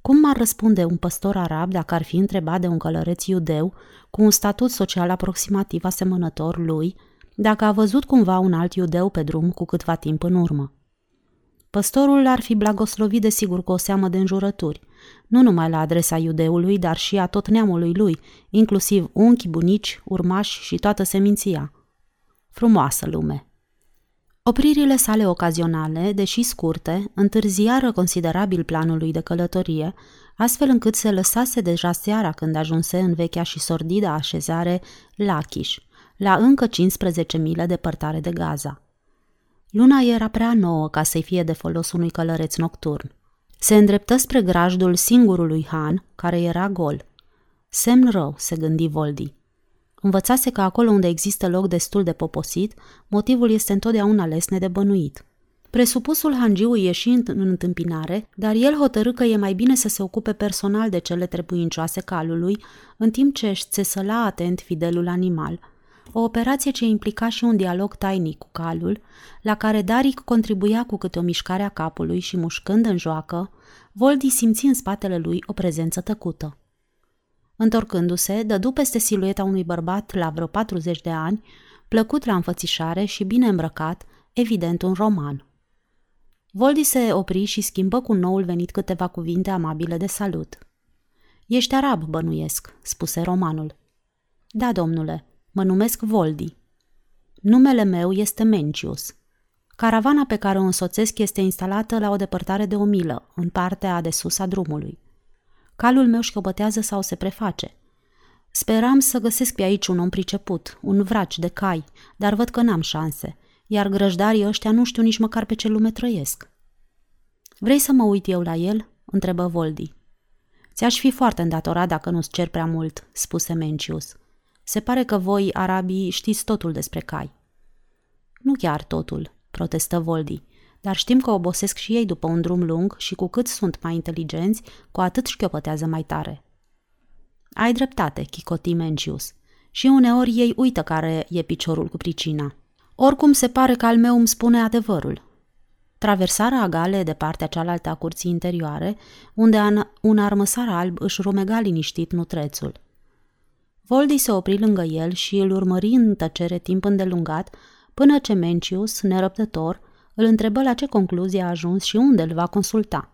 Cum ar răspunde un păstor arab dacă ar fi întrebat de un călăreț iudeu cu un statut social aproximativ asemănător lui, dacă a văzut cumva un alt iudeu pe drum cu câtva timp în urmă? Păstorul ar fi blagoslovit de sigur cu o seamă de înjurături, nu numai la adresa iudeului, dar și a tot neamului lui, inclusiv unchi, bunici, urmași și toată seminția. Frumoasă lume! Opririle sale ocazionale, deși scurte, întârziară considerabil planului de călătorie, astfel încât se lăsase deja seara când ajunse în vechea și sordidă așezare Lachish, la încă 15 mile departare de Gaza. Luna era prea nouă ca să-i fie de folos unui călăreț nocturn. Se îndreptă spre grajdul singurului Han, care era gol. Semn rău, se gândi Voldi. Învățase că acolo unde există loc destul de poposit, motivul este întotdeauna lesne de bănuit. Presupusul hangiului ieși în întâmpinare, dar el hotărâ că e mai bine să se ocupe personal de cele trebuincioase calului, în timp ce își țesăla atent fidelul animal. O operație ce implica și un dialog tainic cu calul, la care Daric contribuia cu câte o mișcare a capului și mușcând în joacă, Voldi simți în spatele lui o prezență tăcută. Întorcându-se, dădu peste silueta unui bărbat la vreo 40 de ani, plăcut la înfățișare și bine îmbrăcat, evident un roman. Voldi se opri și schimbă cu noul venit câteva cuvinte amabile de salut. Ești arab, bănuiesc," spuse romanul. Da, domnule, mă numesc Voldi. Numele meu este Mencius. Caravana pe care o însoțesc este instalată la o depărtare de o milă, în partea de sus a drumului. Calul meu șchiopătează sau se preface. Speram să găsesc pe aici un om priceput, un vraci de cai, dar văd că n-am șanse, iar grăjdarii ăștia nu știu nici măcar pe ce lume trăiesc. Vrei să mă uit eu la el?" întrebă Voldi. Ți-aș fi foarte îndatorat dacă nu-ți cer prea mult," spuse Mencius. Se pare că voi, arabii, știți totul despre cai." Nu chiar totul," protestă Voldi dar știm că obosesc și ei după un drum lung și cu cât sunt mai inteligenți, cu atât șchiopătează mai tare. Ai dreptate, Chicoti Mencius. Și uneori ei uită care e piciorul cu pricina. Oricum se pare că al meu îmi spune adevărul. Traversarea agale de partea cealaltă a curții interioare, unde un armăsar alb își rumega liniștit nutrețul. Voldi se opri lângă el și îl urmări în tăcere timp îndelungat, până ce Mencius, nerăbdător, îl întrebă la ce concluzie a ajuns și unde îl va consulta.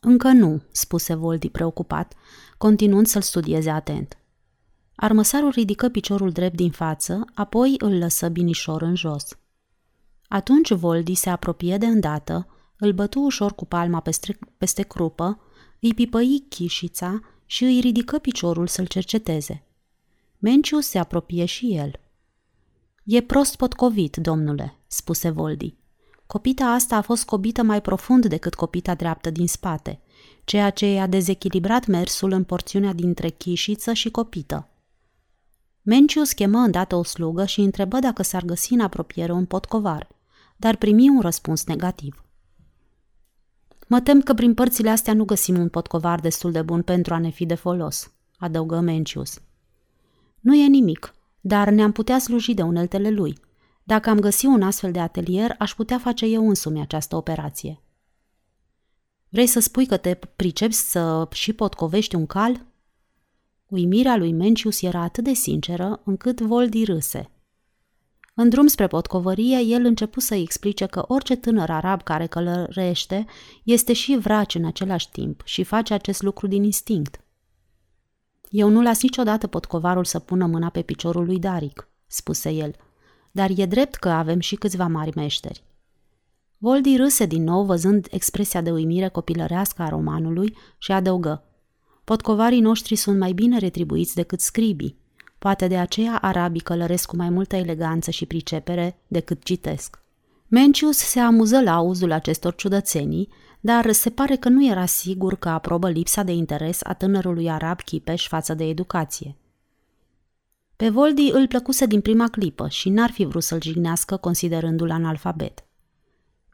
Încă nu, spuse Voldi preocupat, continuând să-l studieze atent. Armăsarul ridică piciorul drept din față, apoi îl lăsă binișor în jos. Atunci Voldi se apropie de îndată, îl bătu ușor cu palma peste, peste crupă, îi pipăi chișița și îi ridică piciorul să-l cerceteze. Mencius se apropie și el. E prost potcovit, domnule, spuse Voldi. Copita asta a fost cobită mai profund decât copita dreaptă din spate, ceea ce i-a dezechilibrat mersul în porțiunea dintre chișiță și copită. Mencius chemă îndată o slugă și întrebă dacă s-ar găsi în apropiere un potcovar, dar primi un răspuns negativ. Mă tem că prin părțile astea nu găsim un potcovar destul de bun pentru a ne fi de folos, adăugă Mencius. Nu e nimic, dar ne-am putea sluji de uneltele lui. Dacă am găsit un astfel de atelier, aș putea face eu însumi această operație. Vrei să spui că te pricepi să și potcovești un cal? Uimirea lui Mencius era atât de sinceră încât Voldi râse. În drum spre potcovărie, el începu să-i explice că orice tânăr arab care călărește este și vraci în același timp și face acest lucru din instinct. Eu nu las niciodată potcovarul să pună mâna pe piciorul lui Daric, spuse el, dar e drept că avem și câțiva mari meșteri. Voldi râse din nou văzând expresia de uimire copilărească a romanului și adăugă. Potcovarii noștri sunt mai bine retribuiți decât scribii. Poate de aceea arabii călăresc cu mai multă eleganță și pricepere decât citesc. Mencius se amuză la auzul acestor ciudățenii, dar se pare că nu era sigur că aprobă lipsa de interes a tânărului arab Chipeș față de educație. Pe Voldi îl plăcuse din prima clipă și n-ar fi vrut să-l jignească considerându-l analfabet.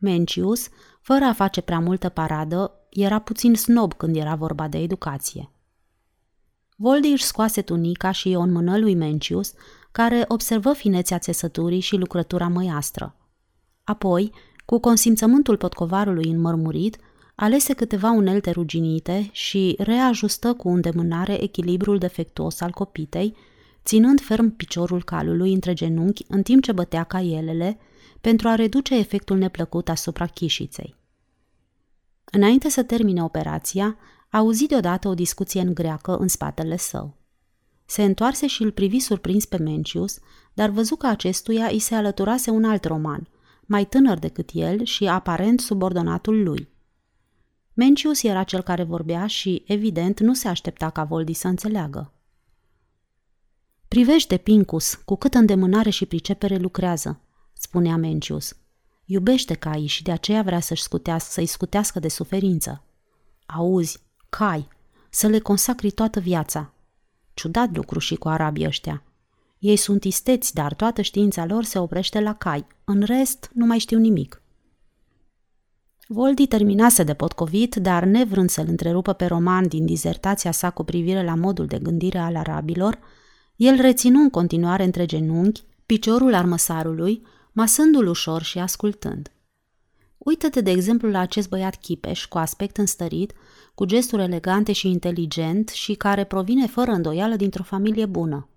Mencius, fără a face prea multă paradă, era puțin snob când era vorba de educație. Voldi își scoase tunica și o înmână lui Mencius, care observă finețea țesăturii și lucrătura măiastră. Apoi, cu consimțământul potcovarului înmărmurit, alese câteva unelte ruginite și reajustă cu îndemânare echilibrul defectuos al copitei, ținând ferm piciorul calului între genunchi în timp ce bătea caielele, pentru a reduce efectul neplăcut asupra chișiței. Înainte să termine operația, auzi deodată o discuție în greacă în spatele său. Se întoarse și îl privi surprins pe Mencius, dar văzu că acestuia îi se alăturase un alt roman, mai tânăr decât el și aparent subordonatul lui. Mencius era cel care vorbea și, evident, nu se aștepta ca Voldi să înțeleagă. Privește, Pincus, cu cât îndemânare și pricepere lucrează, spunea Mencius. Iubește caii și de aceea vrea să-și scutească, să-i scutească de suferință. Auzi, cai, să le consacri toată viața. Ciudat lucru și cu arabii ăștia. Ei sunt isteți, dar toată știința lor se oprește la cai. În rest, nu mai știu nimic. Voldi terminase de potcovit, dar nevrând să-l întrerupă pe Roman din dizertația sa cu privire la modul de gândire al arabilor, el reținu în continuare între genunchi piciorul armăsarului, masându-l ușor și ascultând. Uită-te, de exemplu, la acest băiat chipeș, cu aspect înstărit, cu gesturi elegante și inteligent și care provine fără îndoială dintr-o familie bună.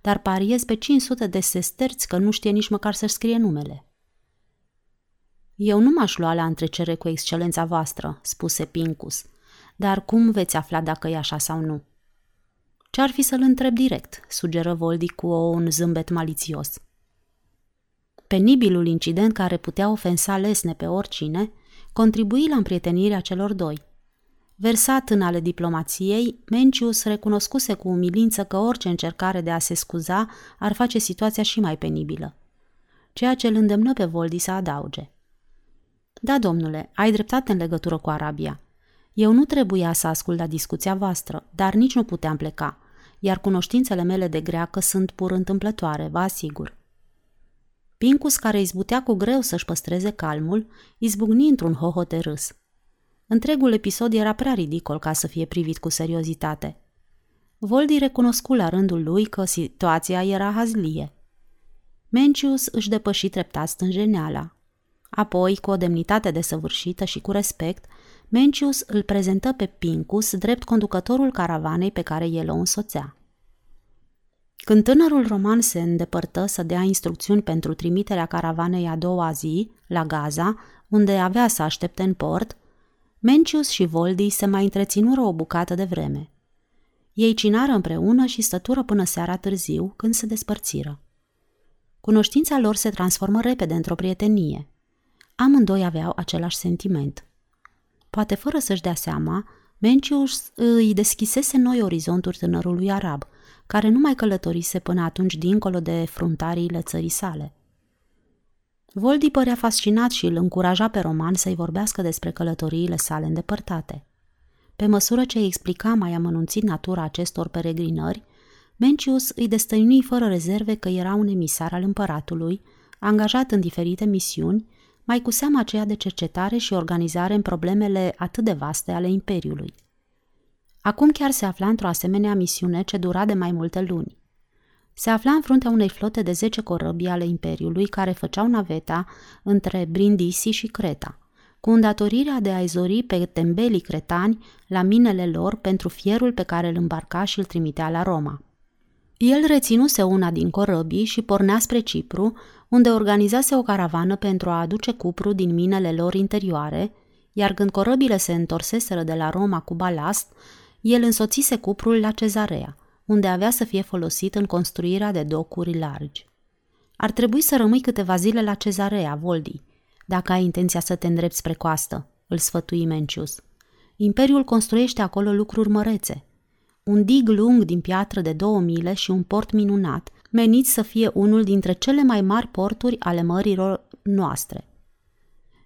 Dar pariez pe 500 de sesterți că nu știe nici măcar să-și scrie numele. Eu nu m-aș lua la întrecere cu excelența voastră, spuse Pincus, dar cum veți afla dacă e așa sau nu? Ce-ar fi să-l întreb direct, sugeră Voldi cu un zâmbet malițios. Penibilul incident care putea ofensa lesne pe oricine, contribui la împrietenirea celor doi. Versat în ale diplomației, Mencius recunoscuse cu umilință că orice încercare de a se scuza ar face situația și mai penibilă. Ceea ce îl îndemnă pe Voldi să adauge. Da, domnule, ai dreptate în legătură cu Arabia. Eu nu trebuia să ascult la discuția voastră, dar nici nu puteam pleca, iar cunoștințele mele de greacă sunt pur întâmplătoare, vă asigur. Pincus, care izbutea cu greu să-și păstreze calmul, izbucni într-un hohot de râs. Întregul episod era prea ridicol ca să fie privit cu seriozitate. Voldi recunoscu la rândul lui că situația era hazlie. Mencius își depăși treptat stânjeneala. Apoi, cu o demnitate desăvârșită și cu respect, Mencius îl prezentă pe Pincus drept conducătorul caravanei pe care el o însoțea. Când tânărul roman se îndepărtă să dea instrucțiuni pentru trimiterea caravanei a doua zi, la Gaza, unde avea să aștepte în port, Mencius și Voldi se mai întreținură o bucată de vreme. Ei cinară împreună și stătură până seara târziu, când se despărțiră. Cunoștința lor se transformă repede într-o prietenie. Amândoi aveau același sentiment. Poate fără să-și dea seama, Mencius îi deschisese noi orizonturi tânărului arab, care nu mai călătorise până atunci dincolo de fruntariile țării sale. Voldi părea fascinat și îl încuraja pe Roman să-i vorbească despre călătoriile sale îndepărtate. Pe măsură ce îi explica mai amănunțit natura acestor peregrinări, Mencius îi destăinui fără rezerve că era un emisar al împăratului, angajat în diferite misiuni, mai cu seama aceea de cercetare și organizare în problemele atât de vaste ale Imperiului. Acum chiar se afla într-o asemenea misiune ce dura de mai multe luni. Se afla în fruntea unei flote de 10 corăbii ale Imperiului care făceau naveta între Brindisi și Creta, cu îndatorirea de a izori pe tembelii cretani la minele lor pentru fierul pe care îl îmbarca și îl trimitea la Roma. El reținuse una din corăbii și pornea spre Cipru, unde organizase o caravană pentru a aduce cupru din minele lor interioare, iar când corăbile se întorseseră de la Roma cu balast, el însoțise cuprul la Cezarea, unde avea să fie folosit în construirea de docuri largi. Ar trebui să rămâi câteva zile la Cezarea, Voldi, dacă ai intenția să te îndrepți spre coastă, îl sfătui Mencius. Imperiul construiește acolo lucruri mărețe. Un dig lung din piatră de două mile și un port minunat, menit să fie unul dintre cele mai mari porturi ale mărilor noastre.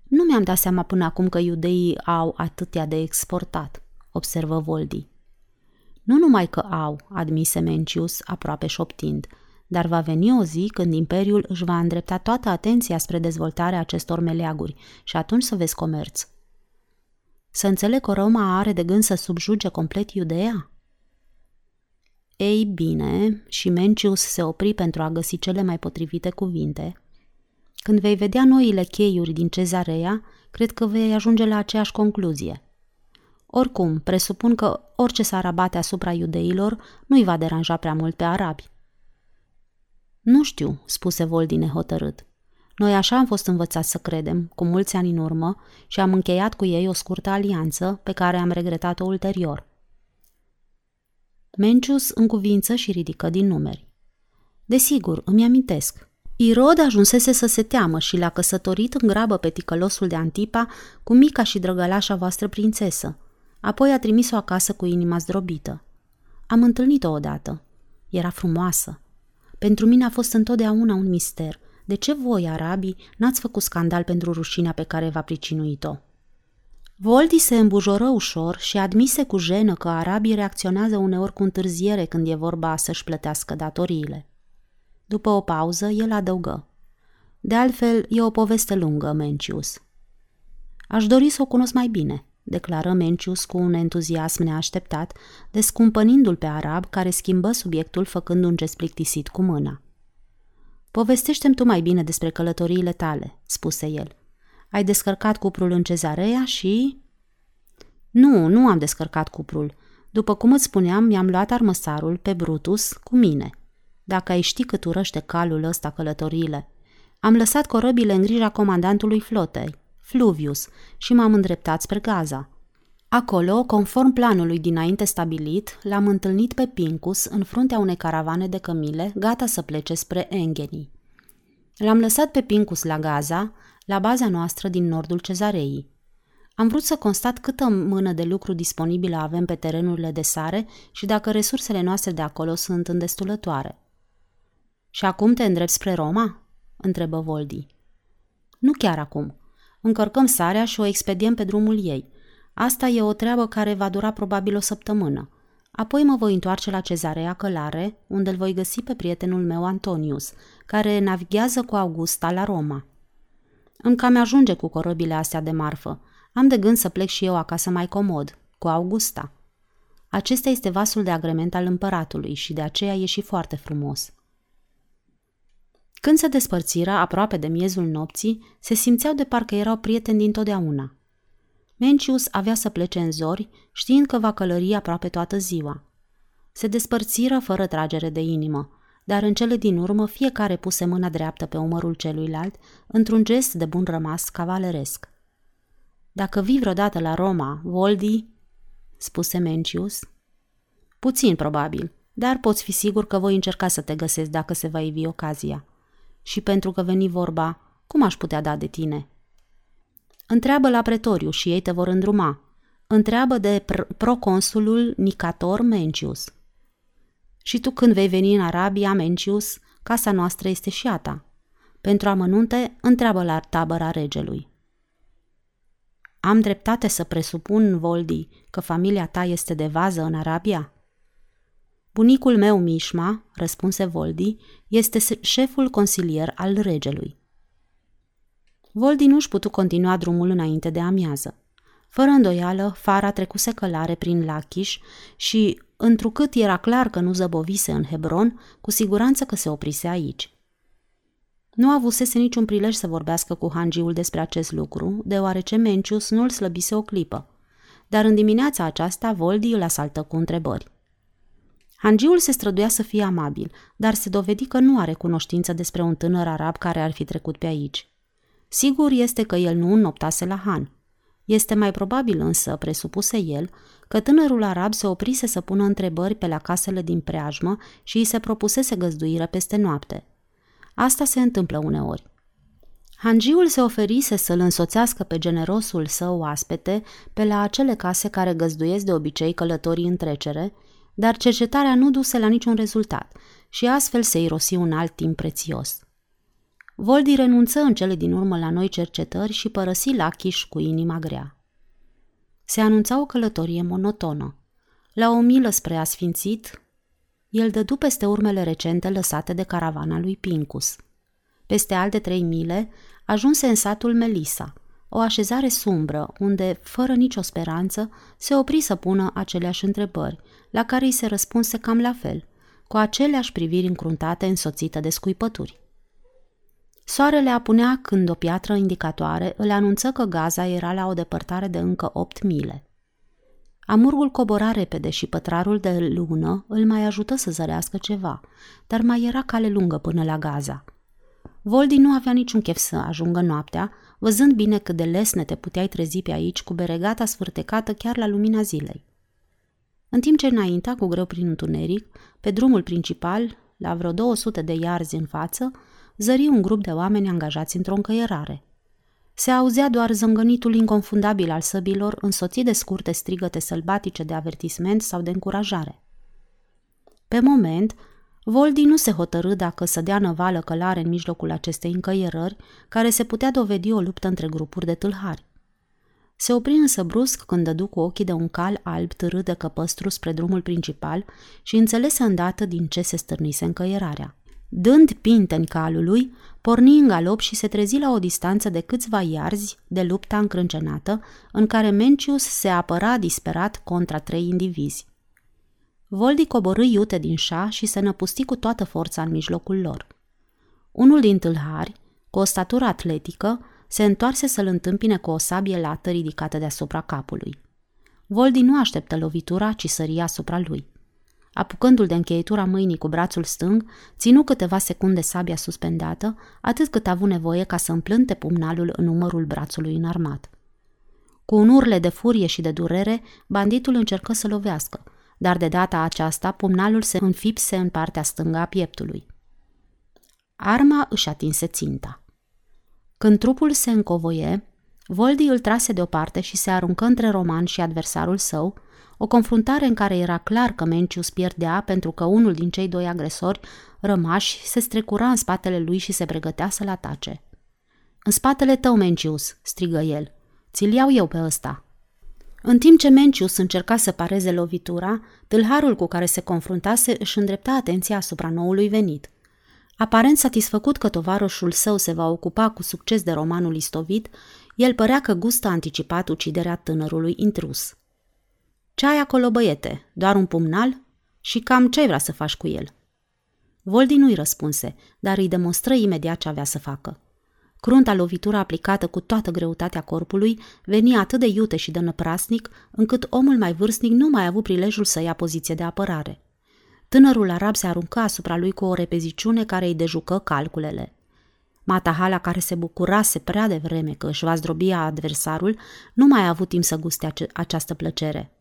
Nu mi-am dat seama până acum că iudeii au atâtea de exportat, observă Voldi. Nu numai că au, admise Mencius, aproape șoptind, dar va veni o zi când Imperiul își va îndrepta toată atenția spre dezvoltarea acestor meleaguri și atunci să vezi comerț. Să înțeleg că Roma are de gând să subjuge complet Iudeea? Ei bine, și Mencius se opri pentru a găsi cele mai potrivite cuvinte. Când vei vedea noile cheiuri din cezarea, cred că vei ajunge la aceeași concluzie. Oricum, presupun că orice s-ar abate asupra iudeilor nu-i va deranja prea mult pe arabi. Nu știu, spuse Voldine hotărât. Noi așa am fost învățați să credem, cu mulți ani în urmă, și am încheiat cu ei o scurtă alianță pe care am regretat-o ulterior. Mencius cuvință și ridică din numeri. Desigur, îmi amintesc. Irod ajunsese să se teamă și l-a căsătorit în grabă pe ticălosul de Antipa cu mica și drăgălașa voastră prințesă. Apoi a trimis-o acasă cu inima zdrobită. Am întâlnit-o odată. Era frumoasă. Pentru mine a fost întotdeauna un mister. De ce voi, arabii, n-ați făcut scandal pentru rușinea pe care v-a pricinuit-o? Voldi se îmbujoră ușor și admise cu jenă că arabii reacționează uneori cu întârziere când e vorba să-și plătească datoriile. După o pauză, el adăugă. De altfel, e o poveste lungă, Mencius. Aș dori să o cunosc mai bine, declară Mencius cu un entuziasm neașteptat, descumpănindu-l pe arab, care schimbă subiectul făcând un gest plictisit cu mâna. Povestește-mi tu mai bine despre călătoriile tale, spuse el. Ai descărcat cuprul în cezarea și... Nu, nu am descărcat cuprul. După cum îți spuneam, mi-am luat armăsarul pe Brutus cu mine. Dacă ai ști cât urăște calul ăsta călătoriile. Am lăsat corăbile în grija comandantului flotei, Fluvius, și m-am îndreptat spre Gaza. Acolo, conform planului dinainte stabilit, l-am întâlnit pe Pincus în fruntea unei caravane de cămile, gata să plece spre Engeni. L-am lăsat pe Pincus la Gaza, la baza noastră din nordul cezarei. Am vrut să constat câtă mână de lucru disponibilă avem pe terenurile de sare și dacă resursele noastre de acolo sunt îndestulătoare. Și acum te îndrept spre Roma?" întrebă Voldi. Nu chiar acum. Încărcăm sarea și o expediem pe drumul ei. Asta e o treabă care va dura probabil o săptămână. Apoi mă voi întoarce la cezarea Călare, unde îl voi găsi pe prietenul meu Antonius, care navighează cu Augusta la Roma. Îmi cam ajunge cu corăbile astea de marfă. Am de gând să plec și eu acasă mai comod, cu Augusta. Acesta este vasul de agrement al împăratului și de aceea e și foarte frumos. Când se despărțiră, aproape de miezul nopții, se simțeau de parcă erau prieteni dintotdeauna. Mencius avea să plece în zori, știind că va călări aproape toată ziua. Se despărțiră fără tragere de inimă, dar în cele din urmă fiecare puse mâna dreaptă pe umărul celuilalt, într-un gest de bun rămas cavaleresc. Dacă vii vreodată la Roma, Voldi, spuse Mencius. Puțin, probabil, dar poți fi sigur că voi încerca să te găsesc dacă se va ivi ocazia. Și pentru că veni vorba, cum aș putea da de tine? Întreabă la pretoriu și ei te vor îndruma. Întreabă de pr- proconsulul Nicator Mencius. Și tu când vei veni în Arabia, Mencius, casa noastră este și a ta. Pentru amănunte, întreabă la tabăra regelui. Am dreptate să presupun, Voldi, că familia ta este de vază în Arabia? Bunicul meu, Mișma, răspunse Voldi, este șeful consilier al regelui. Voldi nu-și putu continua drumul înainte de amiază. Fără îndoială, fara trecuse călare prin Lachiș și, întrucât era clar că nu zăbovise în Hebron, cu siguranță că se oprise aici. Nu avusese niciun prilej să vorbească cu hangiul despre acest lucru, deoarece Mencius nu-l slăbise o clipă. Dar în dimineața aceasta, Voldi îl asaltă cu întrebări. Hangiul se străduia să fie amabil, dar se dovedi că nu are cunoștință despre un tânăr arab care ar fi trecut pe aici. Sigur este că el nu înnoptase la Han. Este mai probabil însă, presupuse el, că tânărul arab se oprise să pună întrebări pe la casele din preajmă și îi se propusese găzduire peste noapte – Asta se întâmplă uneori. Hangiul se oferise să-l însoțească pe generosul său oaspete pe la acele case care găzduiesc de obicei călătorii în trecere, dar cercetarea nu duse la niciun rezultat și astfel se irosi un alt timp prețios. Voldi renunță în cele din urmă la noi cercetări și părăsi Lachiș cu inima grea. Se anunța o călătorie monotonă. La o milă spre asfințit, el dădu peste urmele recente lăsate de caravana lui Pincus. Peste alte trei mile, ajunse în satul Melisa, o așezare sumbră, unde, fără nicio speranță, se opri să pună aceleași întrebări, la care îi se răspunse cam la fel, cu aceleași priviri încruntate însoțită de scuipături. Soarele apunea când o piatră indicatoare îl anunță că Gaza era la o depărtare de încă opt mile. Amurgul cobora repede și pătrarul de lună îl mai ajută să zărească ceva, dar mai era cale lungă până la Gaza. Voldi nu avea niciun chef să ajungă noaptea, văzând bine cât de lesne te puteai trezi pe aici cu beregata sfârtecată chiar la lumina zilei. În timp ce înainta cu greu prin întuneric, pe drumul principal, la vreo 200 de iarzi în față, zări un grup de oameni angajați într-o încăierare – se auzea doar zângănitul inconfundabil al săbilor, însoțit de scurte strigăte sălbatice de avertisment sau de încurajare. Pe moment, Voldi nu se hotărâ dacă să dea năvală călare în mijlocul acestei încăierări, care se putea dovedi o luptă între grupuri de tâlhari. Se opri însă brusc când dădu cu ochii de un cal alb târât de căpăstru spre drumul principal și înțelese îndată din ce se stârnise încăierarea. Dând pinteni calului, porni în galop și se trezi la o distanță de câțiva iarzi de lupta încrâncenată, în care Mencius se apăra disperat contra trei indivizi. Voldi coborâi iute din șa și se năpusti cu toată forța în mijlocul lor. Unul din tâlhari, cu o statură atletică, se întoarse să-l întâmpine cu o sabie lată ridicată deasupra capului. Voldi nu așteptă lovitura, ci săria asupra lui. Apucându-l de încheietura mâinii cu brațul stâng, ținu câteva secunde sabia suspendată, atât cât a avut nevoie ca să împlânte pumnalul în umărul brațului înarmat. Cu un urle de furie și de durere, banditul încercă să lovească, dar de data aceasta pumnalul se înfipse în partea stângă a pieptului. Arma își atinse ținta. Când trupul se încovoie, Voldi îl trase deoparte și se aruncă între roman și adversarul său, o confruntare în care era clar că Mencius pierdea pentru că unul din cei doi agresori rămași se strecura în spatele lui și se pregătea să-l atace. În spatele tău, Mencius!" strigă el. Ți-l iau eu pe ăsta!" În timp ce Mencius încerca să pareze lovitura, tâlharul cu care se confruntase își îndrepta atenția asupra noului venit. Aparent satisfăcut că tovarășul său se va ocupa cu succes de romanul istovit, el părea că gustă anticipat uciderea tânărului intrus. Ce ai acolo, băiete? Doar un pumnal? Și cam ce ai vrea să faci cu el?" Voldi nu-i răspunse, dar îi demonstră imediat ce avea să facă. Crunta lovitură aplicată cu toată greutatea corpului veni atât de iute și de năprasnic, încât omul mai vârstnic nu mai a avut prilejul să ia poziție de apărare. Tânărul arab se aruncă asupra lui cu o repeziciune care îi dejucă calculele. Matahala, care se bucurase prea devreme că își va zdrobi adversarul, nu mai a avut timp să guste ace- această plăcere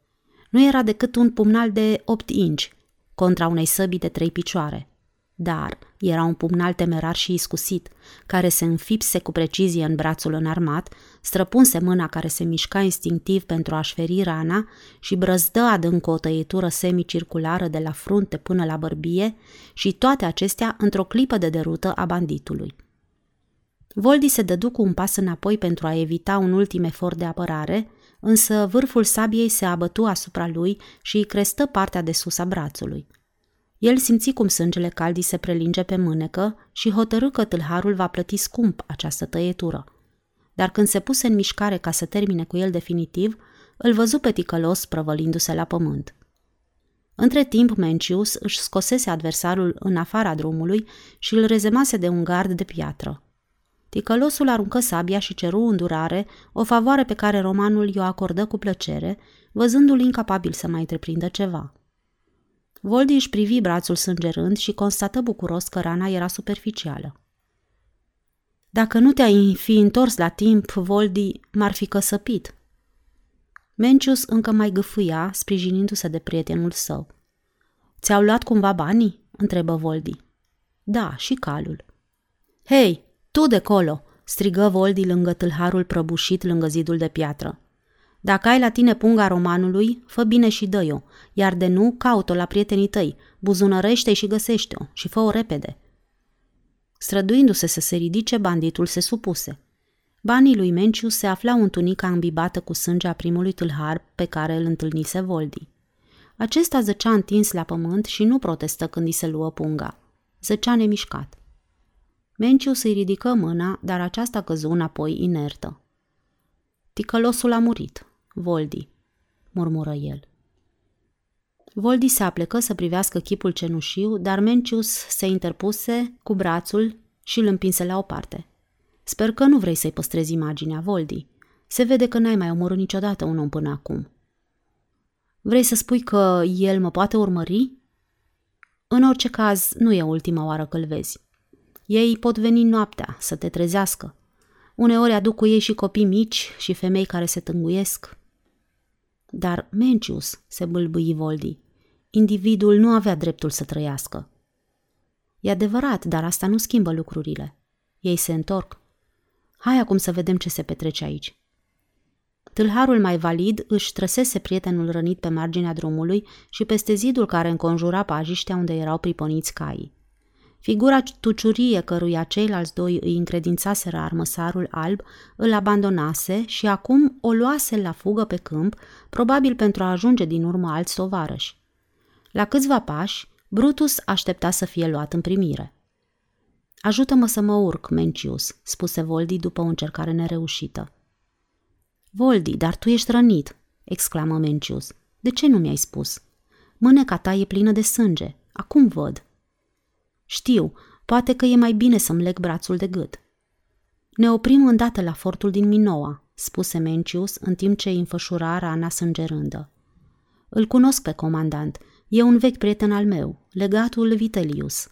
nu era decât un pumnal de 8 inci contra unei săbii de trei picioare. dar era un pumnal temerar și iscusit, care se înfipse cu precizie în brațul înarmat, străpunse mâna care se mișca instinctiv pentru a-și feri rana și brăzdă adânc o tăietură semicirculară de la frunte până la bărbie și toate acestea într-o clipă de derută a banditului. Voldi se dădu cu un pas înapoi pentru a evita un ultim efort de apărare, însă vârful sabiei se abătu asupra lui și îi crestă partea de sus a brațului. El simți cum sângele cald se prelinge pe mânecă și hotărâ că tâlharul va plăti scump această tăietură. Dar când se puse în mișcare ca să termine cu el definitiv, îl văzu pe ticălos prăvălindu-se la pământ. Între timp, Mencius își scosese adversarul în afara drumului și îl rezemase de un gard de piatră. Ticălosul aruncă sabia și ceru îndurare, o favoare pe care romanul i-o acordă cu plăcere, văzându-l incapabil să mai întreprindă ceva. Voldi își privi brațul sângerând și constată bucuros că rana era superficială. Dacă nu te-ai fi întors la timp, Voldi m-ar fi căsăpit. Mencius încă mai gâfâia, sprijinindu-se de prietenul său. Ți-au luat cumva banii?" întrebă Voldi. Da, și calul. Hei, tu de colo!" strigă Voldi lângă tâlharul prăbușit lângă zidul de piatră. Dacă ai la tine punga romanului, fă bine și dă-o, iar de nu, caut-o la prietenii tăi, buzunărește și găsește-o și fă-o repede. Străduindu-se să se ridice, banditul se supuse. Banii lui Menciu se aflau în tunica îmbibată cu sânge a primului tâlhar pe care îl întâlnise Voldi. Acesta zăcea întins la pământ și nu protestă când îi se luă punga. Zăcea nemișcat. Menciu îi ridică mâna, dar aceasta căzu înapoi inertă. Ticălosul a murit, Voldi, murmură el. Voldi se aplecă să privească chipul cenușiu, dar Mencius se interpuse cu brațul și îl împinse la o parte. Sper că nu vrei să-i păstrezi imaginea, Voldi. Se vede că n-ai mai omorât niciodată un om până acum. Vrei să spui că el mă poate urmări? În orice caz, nu e ultima oară că-l vezi. Ei pot veni noaptea să te trezească. Uneori aduc cu ei și copii mici și femei care se tânguiesc. Dar Mencius, se bâlbâi Voldi, individul nu avea dreptul să trăiască. E adevărat, dar asta nu schimbă lucrurile. Ei se întorc. Hai acum să vedem ce se petrece aici. Tâlharul mai valid își trăsese prietenul rănit pe marginea drumului și peste zidul care înconjura pajiștea unde erau priponiți caii. Figura tuciurie căruia ceilalți doi îi încredințaseră armăsarul alb îl abandonase și acum o luase la fugă pe câmp, probabil pentru a ajunge din urmă alți tovarăși. La câțiva pași, Brutus aștepta să fie luat în primire. Ajută-mă să mă urc, Mencius, spuse Voldi după o încercare nereușită. Voldi, dar tu ești rănit, exclamă Mencius. De ce nu mi-ai spus? Mâneca ta e plină de sânge. Acum văd. Știu, poate că e mai bine să-mi leg brațul de gât. Ne oprim îndată la fortul din Minoa, spuse Mencius în timp ce îi înfășura rana sângerândă. Îl cunosc pe comandant. E un vechi prieten al meu, legatul Vitelius.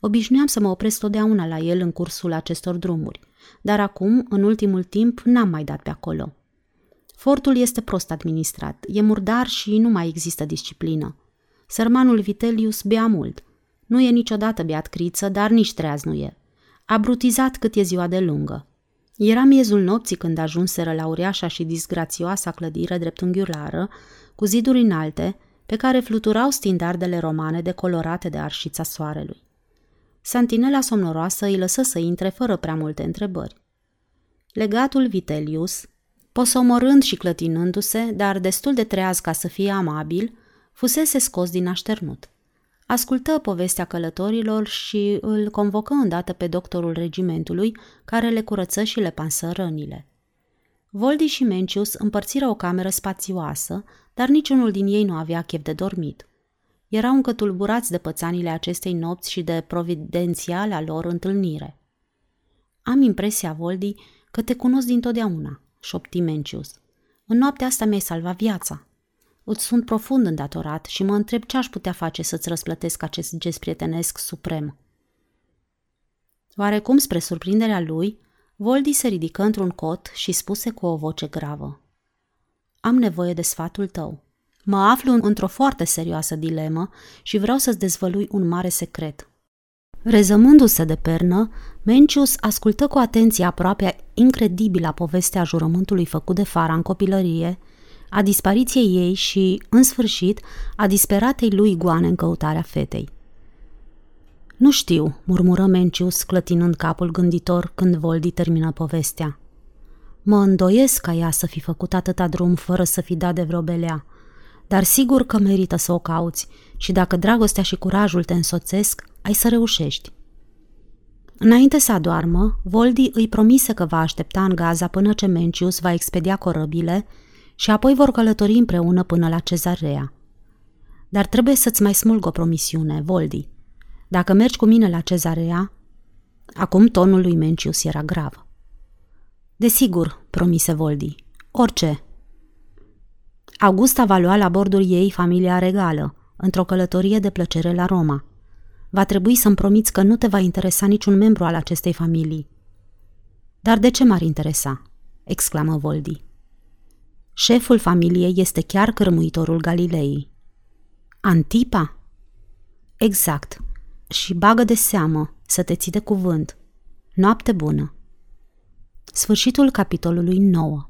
Obișnuiam să mă opresc totdeauna la el în cursul acestor drumuri, dar acum, în ultimul timp, n-am mai dat pe acolo. Fortul este prost administrat, e murdar și nu mai există disciplină. Sărmanul Vitelius bea mult – nu e niciodată beat criță, dar nici treaz nu e. A brutizat cât e ziua de lungă. Era miezul nopții când ajunseră la uriașa și disgrațioasa clădire dreptunghiulară, cu ziduri înalte, pe care fluturau stindardele romane decolorate de arșița soarelui. Santinela somnoroasă îi lăsă să intre fără prea multe întrebări. Legatul Vitelius, posomorând și clătinându-se, dar destul de treaz ca să fie amabil, fusese scos din așternut. Ascultă povestea călătorilor și îl convocă îndată pe doctorul regimentului, care le curăță și le pansă rănile. Voldi și Mencius împărțiră o cameră spațioasă, dar niciunul din ei nu avea chef de dormit. Erau încă tulburați de pățanile acestei nopți și de providențiala lor întâlnire. Am impresia, Voldi, că te cunosc dintotdeauna, șopti Mencius. În noaptea asta mi-ai salvat viața. Îți sunt profund îndatorat și mă întreb ce aș putea face să-ți răsplătesc acest gest prietenesc suprem. Oarecum, spre surprinderea lui, Voldi se ridică într-un cot și spuse cu o voce gravă. Am nevoie de sfatul tău. Mă aflu într-o foarte serioasă dilemă și vreau să-ți dezvălui un mare secret. Rezămându-se de pernă, Mencius ascultă cu atenție aproape incredibilă povestea jurământului făcut de Fara în copilărie, a dispariției ei și, în sfârșit, a disperatei lui goane în căutarea fetei. Nu știu, murmură Mencius, clătinând capul gânditor când Voldi termină povestea. Mă îndoiesc ca ea să fi făcut atâta drum fără să fi dat de vreo belea, dar sigur că merită să o cauți și dacă dragostea și curajul te însoțesc, ai să reușești. Înainte să adoarmă, Voldi îi promise că va aștepta în Gaza până ce Mencius va expedia corăbile și apoi vor călători împreună până la cezarea. Dar trebuie să-ți mai smulg o promisiune, Voldi. Dacă mergi cu mine la cezarea, acum tonul lui Mencius era grav. Desigur, promise Voldi. Orice. Augusta va lua la bordul ei familia regală, într-o călătorie de plăcere la Roma. Va trebui să-mi promiți că nu te va interesa niciun membru al acestei familii. Dar de ce m-ar interesa? exclamă Voldi. Șeful familiei este chiar cărmuitorul Galilei. Antipa? Exact. Și bagă de seamă să te ții de cuvânt. Noapte bună! Sfârșitul capitolului 9